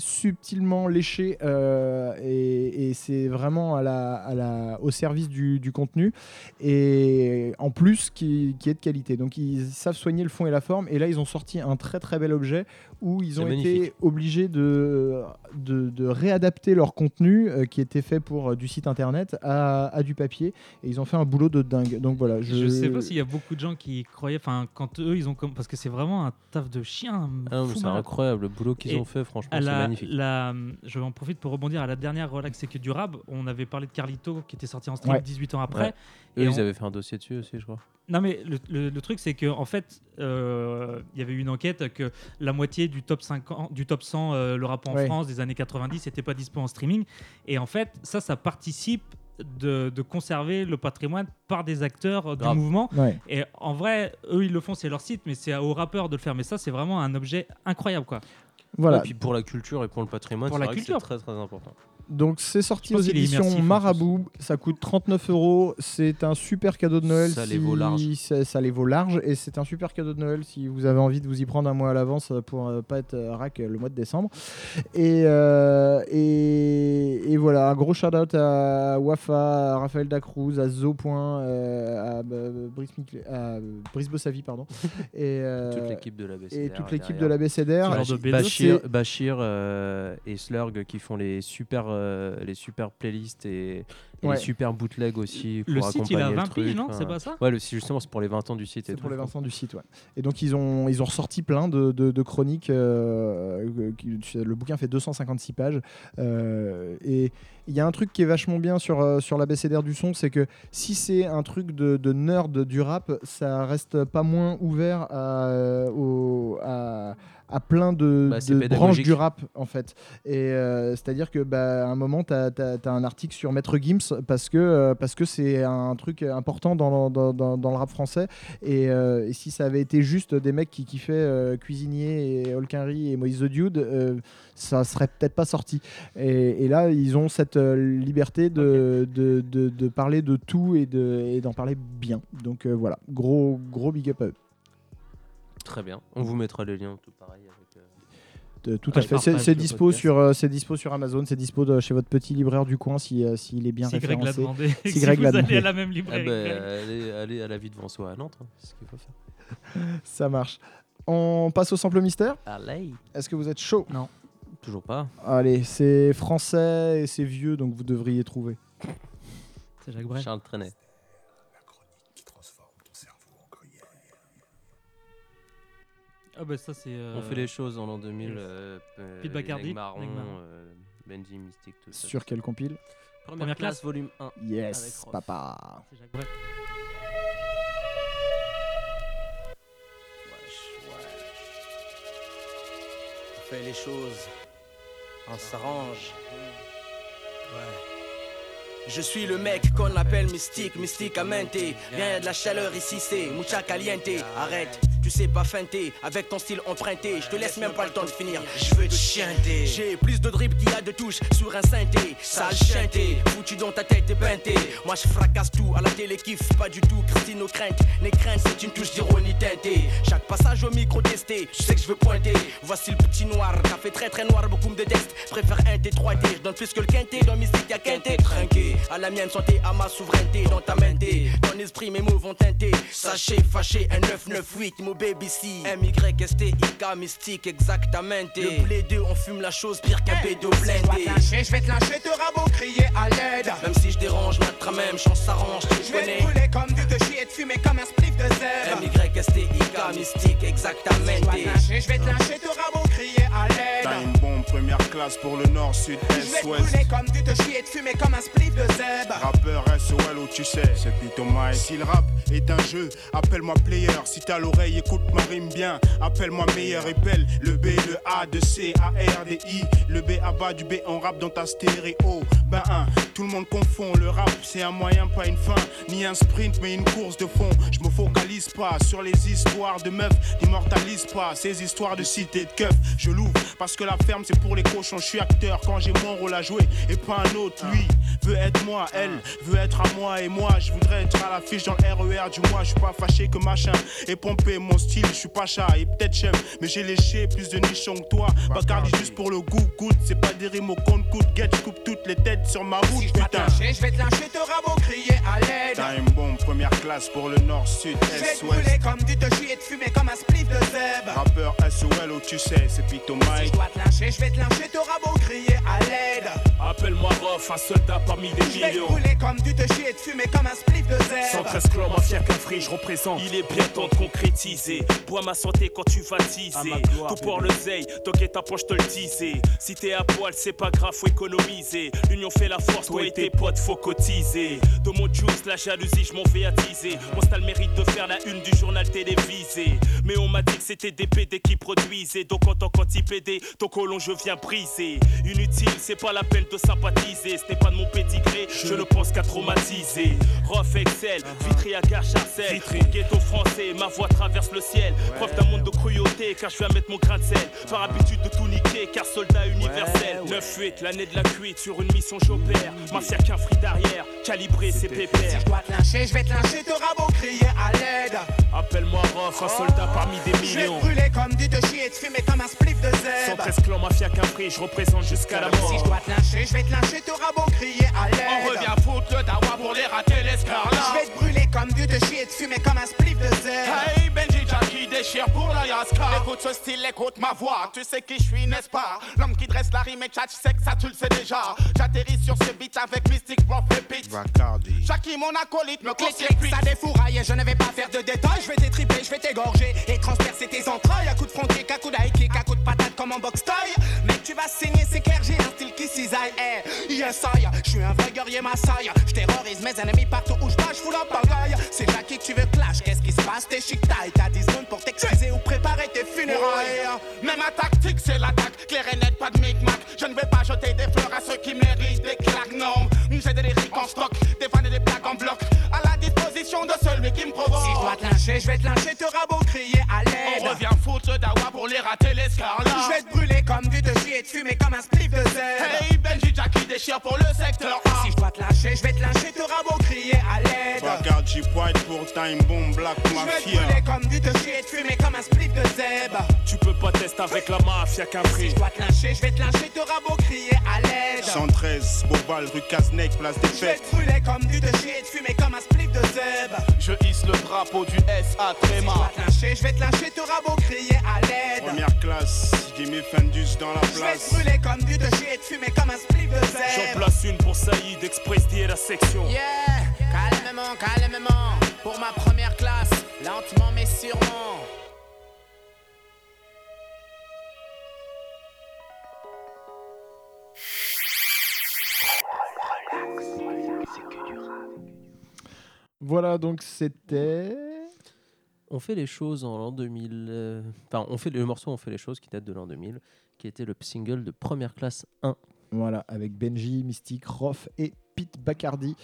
subtilement léché euh, et, c'est vraiment à la, au service du, contenu et en plus qui est de qualité. Donc ils savent soigner le fond et la forme et là ils ont sorti un très très bel objet où ils ont été magnifique. obligés de, de, de réadapter leur contenu euh, qui était fait pour euh, du site internet à, à du papier et ils ont fait un boulot de dingue. Donc voilà, je, Je sais pas s'il y a beaucoup de gens qui croyaient, enfin, quand eux, ils ont comme. Parce que c'est vraiment un taf de chien. Ah c'est incroyable le boulot qu'ils Et ont fait, franchement, c'est magnifique. la- je en profite pour rebondir à la dernière relax c'est que du rap. On avait parlé de Carlito qui était sorti en stream Ouais. 18 ans après. Ouais. Eux, Et ils on- avaient fait un dossier dessus aussi, je crois. Non mais le, le- le truc c'est que en fait euh, il y avait eu une enquête que la moitié du top 50, du top 100 euh, le rap en Ouais. France des années 90 n'était pas dispo en streaming et en fait ça ça participe de, de conserver le patrimoine par des acteurs euh, du Grave. mouvement Ouais. et en vrai eux ils le font c'est leur site mais c'est aux rappeurs de le faire mais ça c'est vraiment un objet incroyable quoi Voilà. Et puis pour la culture et pour le patrimoine, Pour c'est la vrai que culture. c'est très très important. Donc c'est sorti aux éditions Marabout, ça coûte 39 euros, c'est un super cadeau de Noël. Ça les vaut large. Ça, ça les vaut large et c'est un super cadeau de Noël si vous avez envie de vous y prendre un mois à l'avance pour euh, pas être euh, rack euh, le mois de décembre. Et, euh, et, et voilà, un gros shout out à Wafa, à Raphaël Dacruz, à Zo Point, euh, à, euh, Brice, Miclé- à euh, Brice Bossavi, pardon. et, euh, Toute l'équipe de la BCDR. et toute l'équipe de derrière. la BCDR. Ce genre de B2, Bachir, euh, et Slurg qui font les super, euh, les super playlists et, et Ouais. les super bootlegs aussi. Pour Le site, il a accompagner le 20 piges, non. C'est pas ça Ouais, le, justement, c'est pour les 20 ans du site. et C'est tout. pour les Vincent du site, ouais. Et donc ils ont, ils ont ressorti plein de, de- de chroniques. euh, le bouquin fait 256 pages. euh, et il y a un truc qui est vachement bien sur, euh, sur l'ABCDR du son, c'est que si c'est un truc de, de nerd du rap, ça reste pas moins ouvert à, au- à, à plein de, Bah, de branches du rap en fait. Et euh, c'est-à-dire que bah, à un moment, tu as, un article sur Maître Gims parce que euh, parce que c'est un truc important dans, dans, dans- dans le rap français. Et, euh, et si ça avait été juste des mecs qui kiffaient euh, Cuisinier et Holkinry et Moïse the Dude, euh, ça serait peut-être pas sorti. Et, et là, ils ont cette liberté de, de, de- de parler de tout et de- et d'en parler bien. Donc euh, voilà, gros, gros big up à eux. Très bien. On vous mettra les liens, tout pareil. Avec, De- tout Ouais, à fait. partage C'est dispo, sur, euh, c'est dispo sur Amazon, c'est dispo de- chez votre petit libraire du coin si, euh, s'il est bien Si Greg l'a référencé. demandé. Si Si, Greg vous l'a allez demandé. à la même Ah librairie. bah, que Greg. allez, allez à la vie devant soi à Nantes, hein, c'est ce qu'il faut faire. Ça marche. On passe au sample mystère? Allez Est-ce que vous êtes chaud? Toujours pas. Allez, c'est français et c'est vieux, donc vous devriez trouver. C'est Jacques Brel. Charles Trenet. Ah bah ça c'est. euh, On fait les choses en l'an 2000. Euh, Pete Bacardi, Marron, euh, Benji Mystique, tout ça. Sur quelle compile? Première, Première classe, classe. volume 1. Avec Yes, papa. C'est Jacques Brel. On fait les choses. On s'arrange. Ouais. Je suis le mec qu'on appelle mystique, mystique à menter. Rien de la chaleur ici, c'est mucha caliente. Arrête, tu sais pas feinter. Avec ton style emprunté, je te laisse même pas le temps de finir. Je veux te chanter. J'ai plus de drip qu'il y a de touches sur un synthé. Sale chanté, foutu dans ta tête et peinté. Moi je fracasse tout, à la télé kiffe pas du tout. Christine aux craintes, les craintes c'est une touche d'ironie teintée. Chaque passage au micro testé, je sais que je veux pointer. Voici le petit noir, café très très noir, beaucoup me détestent. Préfère un T3T, je donne plus que le quinté. Dans mystique y'a quinté, trinqué. À la mienne santé, à ma souveraineté, dans ta main. Ton esprit, mes mots vont teinter. Sachez, fâché, un 998, mon baby C. M-Y-S-T-I-K, mystique, exactement. Le blé 2, on fume la chose pire qu'un bédo Je vais blindé. je vais te lyncher, te rabot crier à l'aide. Même si je dérange, notre même chance s'arrange, tu Je vais te comme du te chier et te fumer comme un spliff de zèbre. M-Y-S-T-I-K, mystique, Je exactement. vais te lyncher, je vais te lyncher, te rabot crier à l'aide. Première classe pour le nord, sud, Je vais est, ouest. brûler comme du te chier et te fumer comme un spliff de zèbre. Rappeur SOL où tu sais, c'est Mike. Si le rap est un jeu, appelle-moi player. Si t'as l'oreille, écoute ma rime bien. Appelle-moi meilleur et belle. Le B, le A, de C, A, R, D, I. Le B à bas du B, on rappe dans ta stéréo. Ben un, tout le monde confond. Le rap, c'est un moyen, pas une fin. Ni un sprint, mais une course de fond. Je me focalise pas sur les histoires de meufs. N'immortalise pas ces histoires de cité de keuf. Je l'ouvre parce que la ferme, c'est pour les cochons. Je suis acteur quand j'ai mon rôle à jouer et pas un autre. Lui veut être moi, elle veut être à moi et moi. Je voudrais être à l'affiche dans le RER du mois. Je suis pas fâché que machin et pompé mon style. Je suis pas chat et peut-être chef, mais j'ai léché plus de nichons que toi. Bacardi juste pour le goût, goûte. C'est pas des rimes au compte coûte. Get, je coupe toutes les têtes sur ma route, je putain. lyncher, je vais te lyncher, te rabot crier à l'aide. T'as une bombe première classe pour le nord, sud, Je vais est, te ouest. brûler comme du te chier et te fumer comme un spliff de zèbre. Rappeur SOL où tu sais, c'est Pito Si je Mike. dois te lyncher, je vais te lyncher, te rabot crier à l'aide. Appelle-moi Rof, un soldat parmi des millions. brûler comme du te chier et te fumer comme un spliff de zèbre. 113 clans, mafia qu'un je représente. Il est bien temps de concrétiser. Bois ma santé quand tu vas teaser. Tout pour le zeille, t'inquiète ta poche, te le disais. Si t'es à poil, c'est pas grave, faut économiser. L'union fait la force, toi et tes potes, faut cotiser. De mon juice, la jalousie, je m'en vais attiser. Mon style mérite de faire la une du journal télévisé. Mais on m'a c'était des PD qui produisaient. Donc en tant qu'anti-PD, ton colon je viens briser. Inutile, c'est pas la peine de sympathiser. Ce n'est pas de mon pédigré, je ne pense qu'à traumatiser. Rof Excel, Vitry à gare Charcel. Au ghetto français, ma voix traverse le ciel. Preuve d'un monde de cruauté, car je viens mettre mon grain de sel. Par habitude de tout niquer, car soldat universel. 9-8, l'année de la cuite, sur une mission j'opère. Mafia qu'un free derrière, calibré c'est Si pépère. je dois te lyncher, je vais te lyncher, t'auras beau crier à l'aide. Appelle-moi Rof, un soldat parmi des Je vais millions. te brûler comme du chier et te fumer comme un spliff de zèbre. 113 clans, mafia qu'un prix, je représente jusqu'à la Si je mort. dois te lyncher, je vais te lyncher, t'auras beau crier à l'aide. On revient foutre le dawa pour les rater l'escarlat. Je vais te brûler comme du chier et te fumer comme un spliff de zèbre. Pour la Yaska Écoute ce style, écoute ma voix Tu sais qui je suis, n'est-ce pas? L'homme qui dresse la rime et tchatch sec, ça tu le sais déjà J'atterris sur ce beat avec Mystic Prof et Pete Bacardi. Jackie mon acolyte me conseille clic, ça défouraille et je ne vais pas faire de détails. Je vais t'étriper, je vais t'égorger et transpercer tes entrailles. À coup de front kick, à coup d'high kick, à coup de patate comme en box taille. Mec, tu vas saigner, c'est clair, j'ai un style qui cisaille. Eh, yes, I, je suis un vrai guerrier Maasai. Je terrorise mes ennemis partout où je passe, je fous la pagaille. C'est Jackie que tu veux clash, qu'est-ce qui se passe? T'es chic taille, t'as 10 secondes pour t'excuser ou préparer tes funérailles. Mais ma tactique c'est l'attaque, clair et net, pas de micmac Je ne vais pas jeter des fleurs à ceux qui méritent des claques, non J'ai des lyriques en stock, des fans et des plaques en bloc disposition de celui qui me provoque Si je dois te lyncher, je vais te lyncher, t'auras beau crier à On l'aide. revient foutre dawa pour les rater l'escarlat Je vais te brûler comme du chier et te fumer comme un spliff de zèbre. Hey Benji Jackie déchire pour le secteur Si je dois te lyncher, je vais te lyncher, t'auras beau crier à l'aide. Bacardi White pour Time Bomb Black Je vais te Mafia. brûler comme du te chier et te fumer comme un spliff de zèbre. Tu peux pas tester avec la mafia qu'un Si je dois te lyncher, je vais te lyncher, t'auras beau crier à l'aide. 113, Bobal, rue Casnec, place des Je vais fêtes. te brûler comme du te chier et te fumer comme un spliff de zèbre. Je hisse le drapeau du SA Si je Tréma dois te lyncher, je vais te lyncher, t'auras beau crier à l'aide. Première classe, Jimmy Fendus dans la Je vais te place. brûler comme du te chier et te fumer comme un spliff de J'en zèbre. place une pour Saïd, Express la section. Yeah, calmement, calmement, pour ma première classe, lentement mais sûrement. Voilà, donc c'était. On fait les choses en l'an 2000. euh, Enfin, on fait le morceau On fait les choses qui date de l'an 2000, qui était le single de première classe 1. Voilà, avec Benji, Mystique, Rof et Pete Bacardi.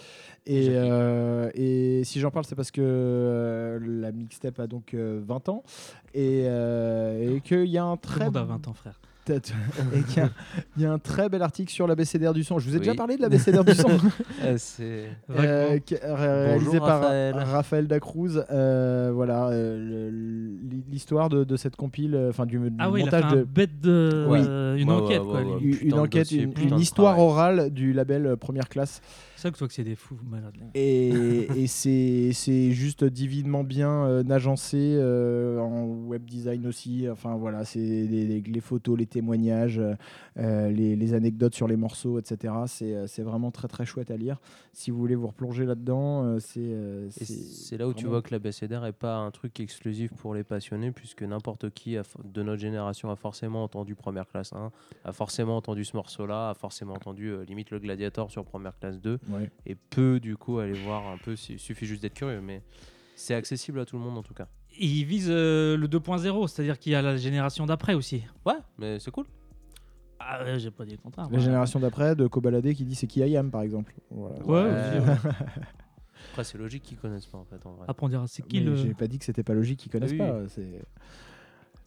Et, euh, et si j'en parle, c'est parce que euh, la mixtape a donc euh, 20 ans et, euh, et qu'il y a un Tout le très monde a 20 ans, frère. Peut-être. et qu'il y a- il y, a un très bel article sur l'ABCDR du son. Je vous ai déjà parlé de l'ABCDR du son. c'est Euh, Vaguement. qui est ré- réalisé par Raphaël. Raphaël Dacruz. Euh, voilà, euh, l'histoire de, de cette compile, euh, enfin du, du Ah oui, il a fait montage un de bête de. Oui. euh, une Ouais, enquête, ouais, quoi. ouais, lui. ouais. une, enquête, dossier, une, histoire travail. orale du label euh, Première Classe. C'est ça que tu vois que c'est des fous malades. Et, et c'est c'est juste divinement bien euh, agencé euh, en web design aussi. Enfin voilà, c'est les, les- les photos, les témoignages, euh, les, les anecdotes sur les morceaux, etc. C'est c'est vraiment très très chouette à lire. Si vous voulez vous replonger là-dedans, euh, c'est. c'est c'est là où tu vois que la BCDR n'est pas un truc exclusif pour les passionnés, puisque n'importe qui de notre génération a forcément entendu Première Classe 1, a forcément entendu ce morceau-là, a forcément entendu euh, limite le Gladiator sur Première Classe 2, Ouais. et peut du coup aller voir un peu, il suffit juste d'être curieux, mais c'est accessible à tout le monde en tout cas. Il vise euh, le 2.0, c'est-à-dire qu'il y a la génération d'après aussi. Ouais, mais c'est cool. Ah ouais, j'ai pas dit le contraire. La génération d'après de Kobalade qui dit c'est qui I am par exemple. Voilà. Ouais, Ouais, aussi, ouais. Après, c'est logique qu'ils connaissent pas en fait en vrai. Après, on dira c'est qui Mais le. J'ai pas dit que c'était pas logique qu'ils connaissent oui. pas.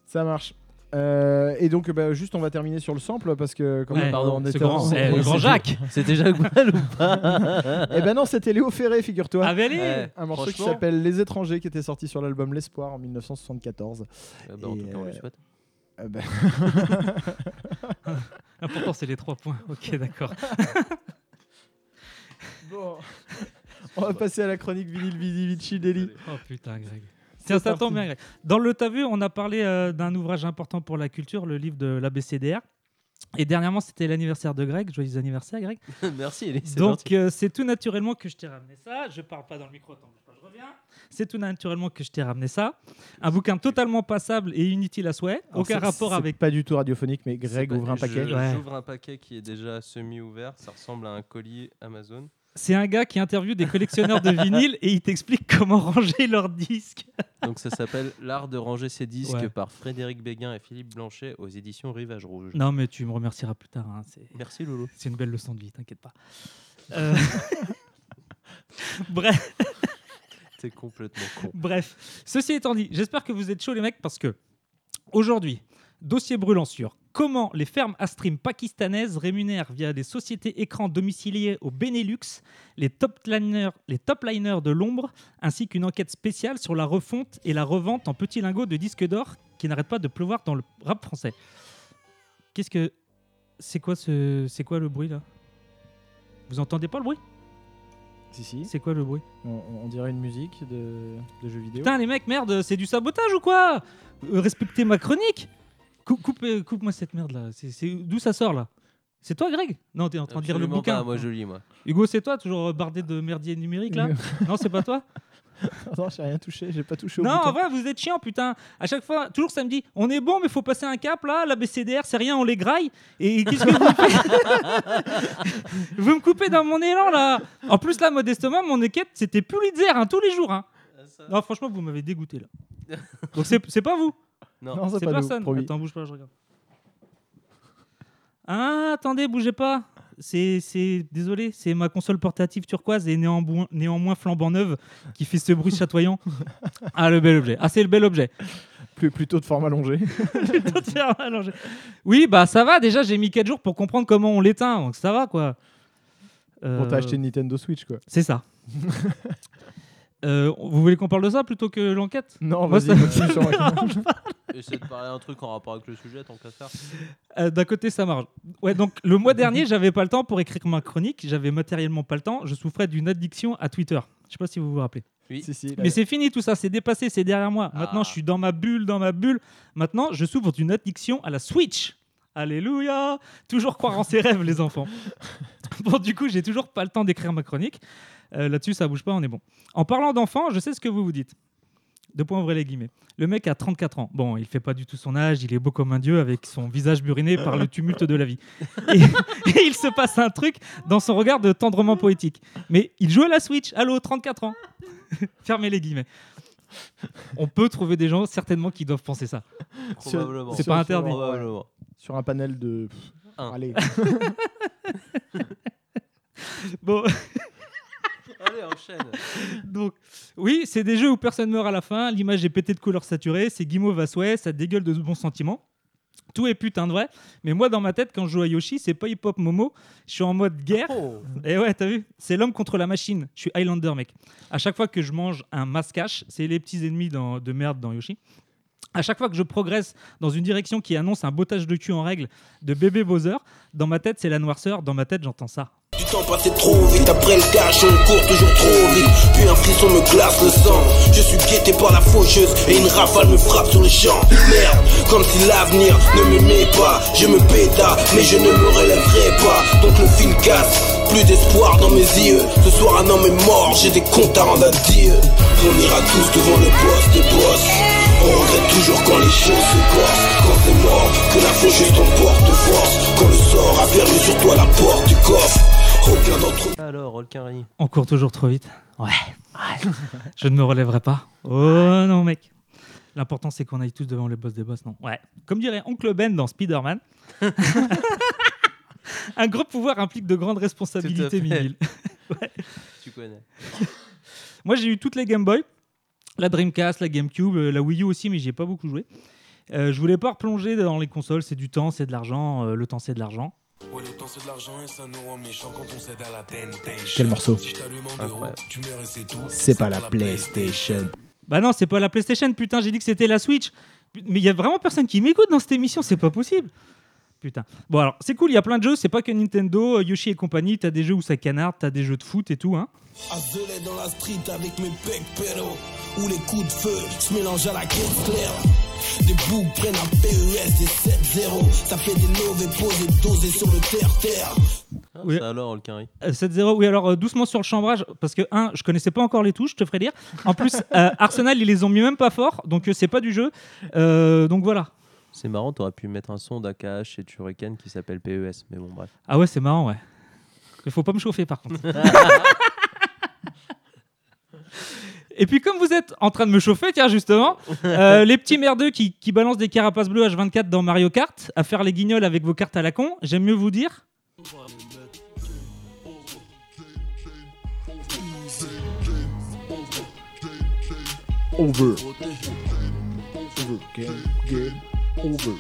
Ça marche. Euh, et donc, bah, juste, on va terminer sur le sample parce que, comme Ouais, pardon, on était grand- en- eh, le grand c'était- Jacques. C'était Jacques Brel ou pas Eh ben non, c'était Léo Ferré, figure-toi. Ah, allez Ouais. un morceau qui franchement. s'appelle Les étrangers, qui était sorti sur l'album L'Espoir en 1974. Euh, bah, en tout cas, on euh, souhaite. Euh, ben, L'important, c'est les trois points. Ok, d'accord. bon. On va passer à la chronique vinyle Vidi Vici Deli. Oh putain, Greg. Tiens, ça tombe bien, Greg. Dans le T'as vu, on a parlé euh, d'un ouvrage important pour la culture, le livre de l'ABCDR. Et dernièrement, c'était l'anniversaire de Greg. Joyeux anniversaire, Greg. Merci, c'est Donc, euh, c'est tout naturellement que je t'ai ramené ça. Je parle pas dans le micro, pas, je reviens. C'est tout naturellement que je t'ai ramené ça. Un bouquin totalement passable et inutile à souhait. Alors, Aucun rapport avec. pas du tout radiophonique, mais Greg ouvre un paquet. Ouais. J'ouvre un paquet qui est déjà semi-ouvert. Ça ressemble à un colis Amazon. C'est un gars qui interviewe des collectionneurs de vinyle et il t'explique comment ranger leurs disques. Donc ça s'appelle L'art de ranger ses disques Ouais. par Frédéric Béguin et Philippe Blanchet aux éditions Rivage Rouge. Non, mais tu me remercieras plus tard. hein, c'est- Merci Loulou. C'est une belle leçon de vie, t'inquiète pas. Euh, Bref. T'es complètement con. Bref, ceci étant dit, j'espère que vous êtes chauds les mecs parce que aujourd'hui, dossier brûlant sur comment les fermes à stream pakistanaises rémunèrent via des sociétés écrans domiciliées au Benelux les top liners, les top liners de l'ombre, ainsi qu'une enquête spéciale sur la refonte et la revente en petits lingots de disques d'or qui n'arrêtent pas de pleuvoir dans le rap français. Qu'est-ce que c'est quoi ce c'est quoi le bruit là? Vous entendez pas le bruit? Si, si. C'est quoi le bruit? On, on dirait une musique de, de jeu vidéo. Putain, les mecs, merde, c'est du sabotage ou quoi? Euh, Respectez ma chronique Cou- coupe, euh, Coupe-moi cette merde là. C'est, c'est- D'où ça sort là? C'est toi, Greg? Non, t'es en train de lire le bouquin. pas, moi je lis moi. Hugo, c'est toi, toujours bardé de merdier numérique là? Non, c'est pas toi? Non, j'ai rien touché, j'ai pas touché au Non, bouton. en vrai, vous êtes chiant, putain. À chaque fois, toujours ça me dit on est bon, mais faut passer un cap là. La BCDR, c'est rien, on les graille. Et qu'est-ce que vous faites? Vous me coupez dans mon élan là. En plus, là, modestement, mon enquête, c'était Pulitzer hein, tous les jours. Hein. Non, franchement, vous m'avez dégoûté là. Donc, c'est c'est pas vous Non, Non, c'est nous, personne. promis. Attends, bouge pas, je regarde. Ah, attendez, bougez pas. C'est, c'est, désolé, c'est ma console portative turquoise et néanmoins, néanmoins flambant neuve qui fait ce bruit chatoyant. Ah, le bel objet. Ah, c'est le bel objet. Plus, plutôt de forme allongée. Plutôt de faire allonger. Oui, bah ça va. Déjà, j'ai mis 4 jours pour comprendre comment on l'éteint, donc ça va quoi. Pour t'as Euh, acheté une Nintendo Switch, quoi. C'est ça. Euh, vous voulez qu'on parle de ça plutôt que l'enquête? Non, Moi, vas-y, ça- de parler un truc en rapport avec le sujet tant qu'à faire. Euh, D'un côté, ça marche. Ouais, donc le mois dernier, j'avais pas le temps pour écrire ma chronique. J'avais matériellement pas le temps. Je souffrais d'une addiction à Twitter. Je sais pas si vous vous rappelez. Oui. Si, si, Mais c'est fini tout ça, c'est dépassé, c'est derrière moi. Maintenant, Ah. je suis dans ma bulle, dans ma bulle. Maintenant, je souffre d'une addiction à la Switch. Alléluia Toujours croire en ses rêves, les enfants. Bon, du coup, j'ai toujours pas le temps d'écrire ma chronique. Euh, Là-dessus, ça bouge pas, on est bon. En parlant d'enfants, je sais ce que vous vous dites. De points ouvrez les guillemets. Le mec a 34 ans. Bon, il fait pas du tout son âge, il est beau comme un dieu avec son visage buriné par le tumulte de la vie. Et, et il se passe un truc dans son regard de tendrement poétique. Mais il joue à la Switch. Allô, 34 ans. Fermez les guillemets. On peut trouver des gens certainement qui doivent penser ça. Probablement. C'est pas interdit. Probablement. Sur un panel de. Un. Allez. Bon, Allez, enchaîne. donc oui, c'est des jeux où personne meurt à la fin. L'image est pétée de couleurs saturées, c'est guimauve à souhait, ça dégueule de bons sentiments. Tout est putain de vrai. Mais moi, dans ma tête, quand je joue à Yoshi, c'est pas hip-hop Momo. Je suis en mode guerre. Oh. Et ouais, t'as vu C'est l'homme contre la machine. Je suis Highlander, mec. À chaque fois que je mange un mascache, c'est les petits ennemis dans- de merde dans Yoshi. À chaque fois que je progresse dans une direction qui annonce un bottage de cul en règle de bébé Bowser, dans ma tête, c'est la noirceur. Dans ma tête, j'entends ça. Du temps passé trop vite, après le cash, on court toujours trop vite. Puis un frisson me glace le sang. Je suis guetté par la faucheuse et une rafale me frappe sur le champ. Merde, comme si l'avenir ne m'aimait pas. Je me péta, mais je ne me relèverai pas. Donc le film casse, plus d'espoir dans mes yeux. Ce soir, un homme est mort, j'ai des comptes à rendre à Dieu. On ira tous devant le boss des boss. On regrette toujours quand les choses se corsent. Quand c'est mort, que la faucheuse t'emporte force. Quand le sort a fermé sur toi la porte du coffre. Aucun d'entre nous. Alors, Rolquinry. On court toujours trop vite. Ouais. ouais. je ne me relèverai pas. Oh non, mec. L'important, c'est qu'on aille tous devant le boss des boss, non Ouais. Comme dirait Oncle Ben dans Spider-Man. un gros pouvoir implique de grandes responsabilités. Tu connais. Moi, j'ai eu toutes les Game Boy, la Dreamcast, la GameCube, euh, la Wii U aussi, mais j'y ai pas beaucoup joué. Euh, je voulais pas replonger dans les consoles, c'est du temps, c'est de l'argent, euh, le temps c'est de l'argent. Ouais, le temps c'est de l'argent et ça nous rend méchants quand on cède à la temptation. Quel morceau Si je t'allume en deux roues, tu meurs et c'est tout. C'est pas la PlayStation. Bah non, c'est pas la PlayStation, putain, j'ai dit que c'était la Switch. Mais il y a vraiment personne qui m'écoute dans cette émission, c'est pas possible. Putain. Bon alors, c'est cool, il y a plein de jeux, c'est pas que Nintendo, euh, Yoshi et compagnie, t'as des jeux où ça canarde, t'as des jeux de foot et tout, hein. Azelé dans la street avec mes pecs pélos Où les coups de feu se mélangent à la caisse claire Des boucs prennent un PES et 7-0 Ça fait des mauvais posés dosés sur le terre-terre Ah, Oui. Ça alors, Rolquinry. Euh, 7-0, oui, alors euh, doucement sur le chambrage, parce que, un, je connaissais pas encore les touches, je te ferai dire. En plus, euh, Arsenal, ils les ont mis même pas fort, donc euh, c'est pas du jeu. Euh, donc voilà. C'est marrant, t'aurais pu mettre un son d'AKH et Turrican qui s'appelle PES, mais bon, bref. Ah ouais, c'est marrant, ouais. Il faut pas me chauffer par contre. Et puis comme vous êtes en train de me chauffer, tiens justement, euh, les petits merdeux qui, qui balancent des carapaces bleues H24 dans Mario Kart, à faire les guignols avec vos cartes à la con, j'aime mieux vous dire... Over. Over. Game, game, over.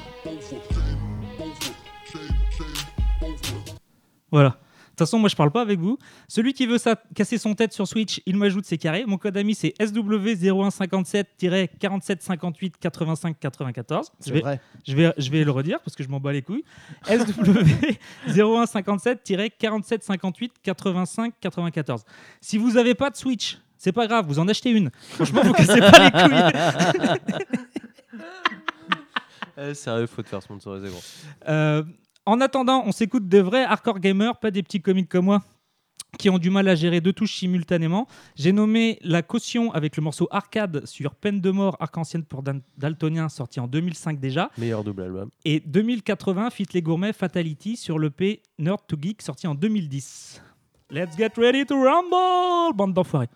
Voilà. De toute façon, moi je parle pas avec vous. Celui qui veut ça, casser son tête sur Switch, il m'ajoute ses carrés. Mon code ami c'est SW0157-4758 85 94. C'est Je vais, vrai. Je vais, je vais le redire parce que je m'en bats les couilles. SW0157-4758 85 94. Si vous avez pas de Switch, c'est pas grave, vous en achetez une. Franchement, vous cassez pas les couilles. Eh, sérieux, faut te faire sponsoriser, gros. Euh, en attendant, on s'écoute des vrais hardcore gamers, pas des petits comiques comme moi qui ont du mal à gérer deux touches simultanément. J'ai nommé la caution avec le morceau Arcade sur Peine de mort arc-en-ciel pour Daltonien sorti en 2005 déjà. Meilleur double album. Et 2080, Fit les gourmets Fatality sur le P Nerd to Geek sorti en 2010. Let's get ready to rumble, bande d'enfoirés.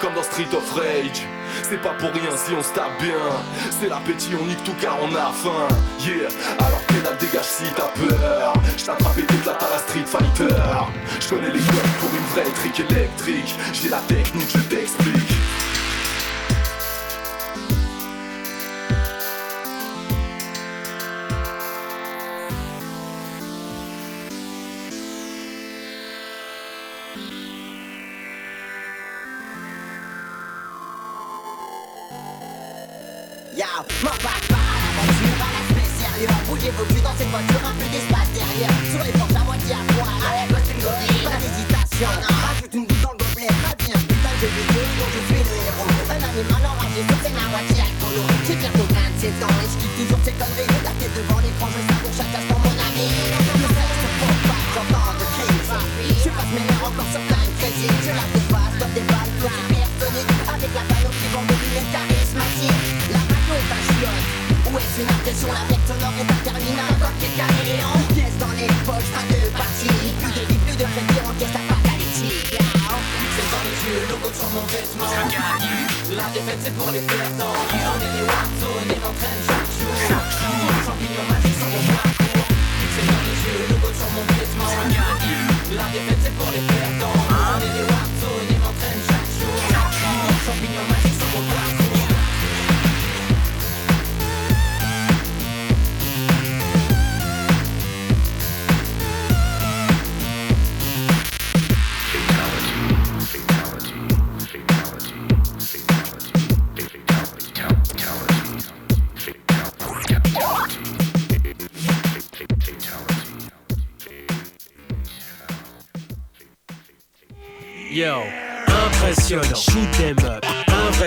Comme dans Street of Rage. C'est pas pour rien si on se tape bien. C'est l'appétit, on nique tout car on a faim. Yeah, alors pédale dégage si t'as peur. J't'attrape et t'éclate à la Street Fighter. J'connais les codes pour une vraie trick électrique. J'ai la technique, je t'explique Yo, mon papa, l'aventure à l'aspect sérieux Bouillez vos culs dans cette voiture, un peu d'espace derrière. Sur les planches à moitié à poil, allez, bosse une gobie Pas d'hésitation, rajoute une goutte dans le gobelet Pas bien, putain de vidéo dont je suis le héros. Un animal enragé scène à moitié J'ai bientôt 27 ans et je kiffe toujours ces conneries. La tête devant l'écran, je savoure chaque instant mon ami. Pas, Je encore sur Je la des balles, Avec la de lunettes Est-ce une impression, la vectre sonore est interminable Comme quel carré pièces dans les poches, pas de partie. Plus de vie, plus de crédit, en caisse apocalyptique C'est dans les yeux, logo sur mon vêtement. La défaite c'est pour les perdants On est des Warzone et m'entraîne chaque jour. Champignon magique sur mon parcours C'est dans les yeux, logo sur mon vêtement. La défaite c'est pour les perdants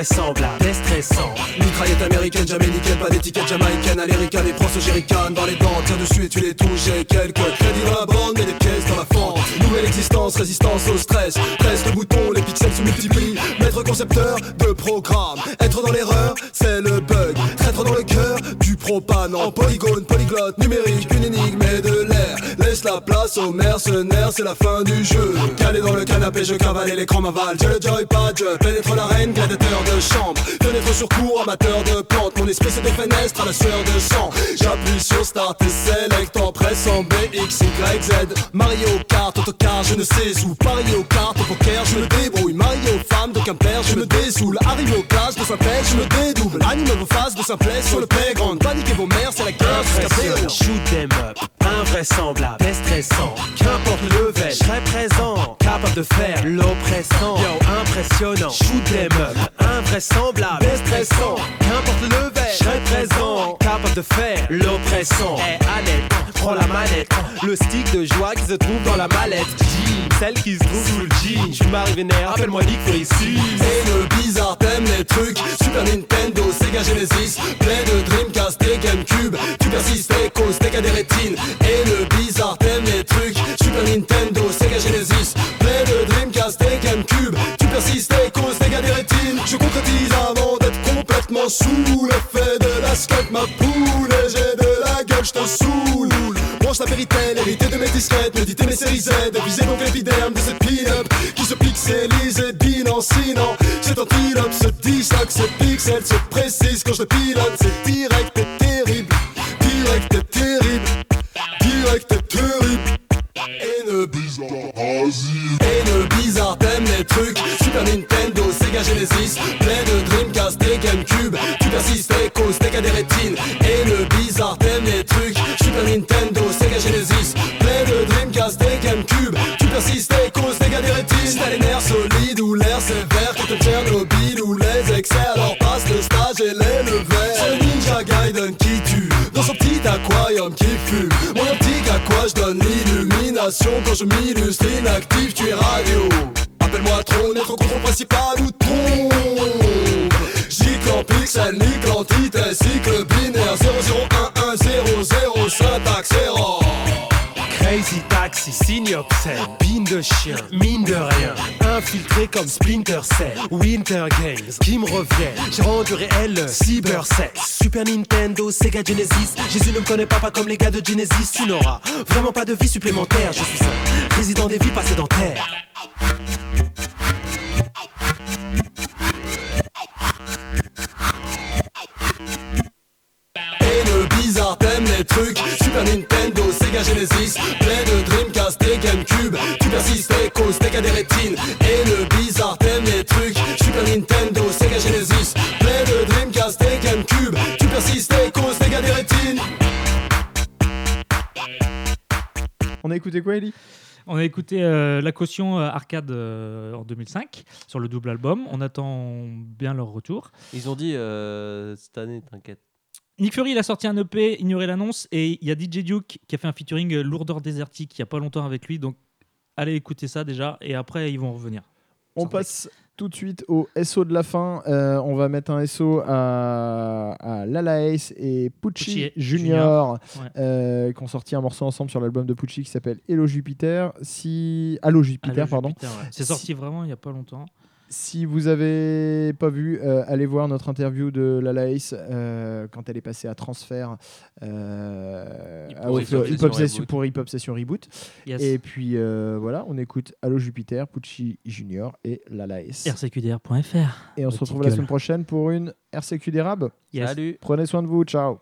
invraisemblable, stressant. Mitraillette américaine, jamais nickel, pas d'étiquette jamaïcaine, américaine et pros jerrycan dans les dents, tire dessus et tu les touches, j'ai quelques crédits dans la bande, mais des pièces dans la fente. Nouvelle existence, résistance au stress, presse le bouton, les pixels se multiplient. Maître concepteur de programme, être dans l'erreur, c'est le bug. Traître dans le cœur du propane, en polygone, polyglotte, numérique, une la place aux mercenaires, c'est la fin du jeu. Calé dans le canapé, je cavale et l'écran m'avale. J'ai le joypad, je pénètre l'arène, gladiateur de chambre. Fenêtre sur cours, amateur de plantes. Mon esprit se défenestre à la sueur de sang. J'appuie sur Start et Select en pressant B, X, Y, Z. Mario Kart, autocar, je ne sais où. Paris au kart, au poker, je me débrouille. Mario, femme de Quimper, je me désoule. Arrive aux classes de Saint-Pé, je me dédouble. Animez vos faces de Saint-Pé sur le playground. Paniquez vos mères, c'est la guerre jusqu'à shoot them up, invraisemblable, stressant. Qu'importe le level, serai présent, capable de faire l'oppressant. Yo, impressionnant, shoot them up, invraisemblable, stressant. Qu'importe le level, serai présent, capable de faire l'oppressant. Eh, Annette, prends la manette, le stick de joie qui se trouve dans la mallette. Jean, celle qui se trouve sous le jean. Je suis m'arrivé vénère, appelle-moi Nick Fury Et le bizarre t'aimes les trucs. Super Nintendo, Sega Genesis. Play de Dreamcast Tu persistes et causes des cas des rétines. Et le bizarre t'aimes les trucs. Super Nintendo, Sega Genesis. Play de Dreamcast et Gamecube Tu persistes et causes des cas des rétines. Je concrétise avant d'être complètement sous l'effet de la skate Ma poule. Et j'ai de la gueule, je te saoule. Branche la Péritel, hérité de mes disquettes Méditer mes séries Z, viser donc l'épiderme de cette pin-up Qui se pixelise et binancinant Cet antilope se disloque, ce pixel se précise Quand je le pilote, c'est Bizarre Haine bizarre, t'aimes les trucs. Super Nintendo, Sega Genesis. Play de Dreamcast et Gamecube. Tu persistes et causes des rétines Haine bizarre, t'aimes les trucs. Super Nintendo, Sega Genesis. Play de Dreamcast et Gamecube. Tu persistes et causes des cas des rétines T'as les nerfs solides ou l'air sévère Que te Tchernobyl ou les excès. Alors passe le stage et les levers. C'est le Ninja Gaiden qui tue. Dans son petit aquarium qui fume Quand je m'illustre inactif tu es radio. Appelle-moi Tron, être au contrôle principal pine de chien, mine de rien, infiltré comme Splinter Cell, Winter Games, qui me revient, j'ai rendu réel le cybersex, Super Nintendo, Sega Genesis, Jésus ne me connaît pas, pas comme les gars de Genesis, tu n'auras vraiment pas de vie supplémentaire, je suis un résident des vies pas sédentaires. Bizarre, t'aimes les trucs. Super Nintendo, Sega Genesis Play de Dreamcast et Gamecube. Tu persistes et causes des cas des rétines. Haine bizarre, t'aimes les trucs. Super Nintendo, Sega Genesis Play de Dreamcast et Gamecube. Tu persistes et causes des cas des rétines. On a écouté quoi, Ellie On a écouté euh, la caution euh, arcade euh, en 2005 sur le double album. On attend bien leur retour. Ils ont dit euh, cette année, t'inquiète. Nick Fury il a sorti un EP, ignorez l'annonce, et il y a DJ Duke qui a fait un featuring euh, Lourdeur Désertique il n'y a pas longtemps avec lui. Donc allez écouter ça déjà, et après ils vont revenir. On passe tout de suite au SO de la fin. Euh, on va mettre un SO à, à Lala Ace et Pucci, Junior, Junior, ouais. euh, qui ont sorti un morceau ensemble sur l'album de Pucci qui s'appelle Hello Jupiter. Si... Allo Jupiter, pardon. Ouais. C'est sorti vraiment il n'y a pas longtemps. Si vous avez pas vu, euh, allez voir notre interview de Lala Ace euh, quand elle est passée à transfert euh, Hip Hop Session Hip Hop Session- Reboot. pour Hip Hop Session Reboot. Yes. Et puis euh, voilà, on écoute Allo Jupiter, Pucci Junior et Lala Ace. rcqdr.fr. Et on se retrouve la semaine prochaine pour une RCQ d'érable. Yes. Salut. Prenez soin de vous, ciao.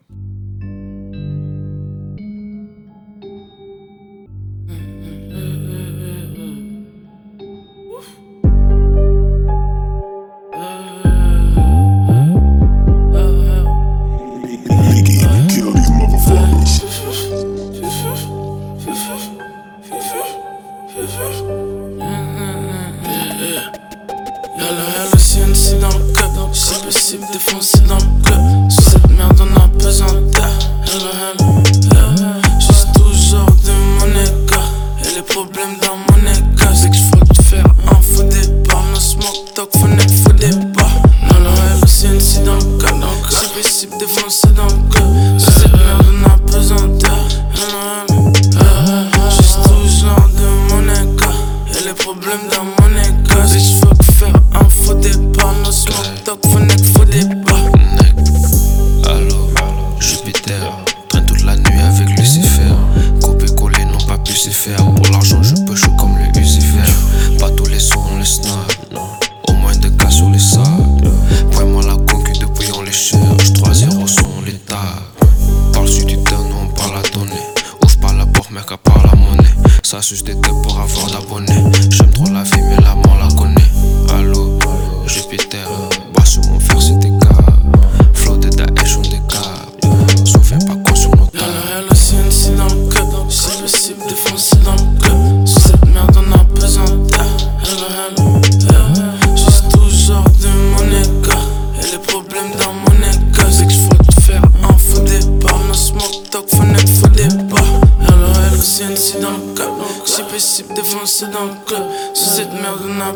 Si possible, défoncer dans le club. Sous cette merde, on a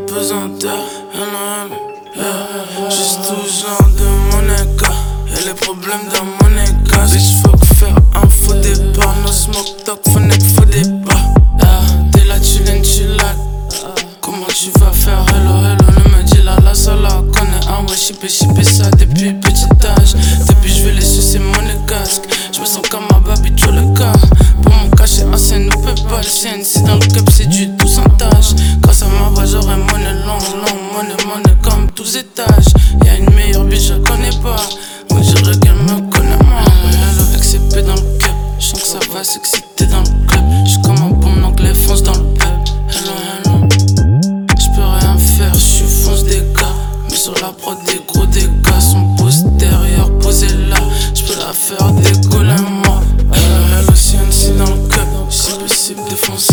d'air. Hello, hello, hello. Juste genre de gars. Et les problèmes dans mon écart. C'est que j'faut faire un faux départ. No smoke talk, fenêtre, faux départ. Ah, t'es là, tu l'aimes, tu l'as. Comment tu vas faire? Hello hello Ne me dis là la connaît Ah ouais chipé chipé ça depuis petit âge Depuis je vais les sucer mon casque Je me sens comme ma baby tout le cas Pour mon cacher un scène ne peut pas le CNC dans le cup c'est du tout tâche. Grâce à ma voix j'aurai monnaie long long Monnaie monnaie comme tous étages. Y'a une meilleure bitch je connais pas. On dirait qu'elle me connaît moi Hello XCP dans le cup Je sens que ça va s'exciter dans le club. J'suis comme un bon anglais fonce dans le pub Hello hello. J'peux rien faire, j'suis fonce des gars. Mais sur la prod, des gros dégâts. Son postérieur posé là, j'peux la faire décoller Possible, défoncer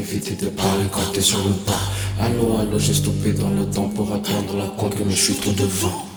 éviter de parler quand t'es sur le pas. Allô, allô, j'ai stoppé dans le temps pour attendre la conque, mais je suis tout devant.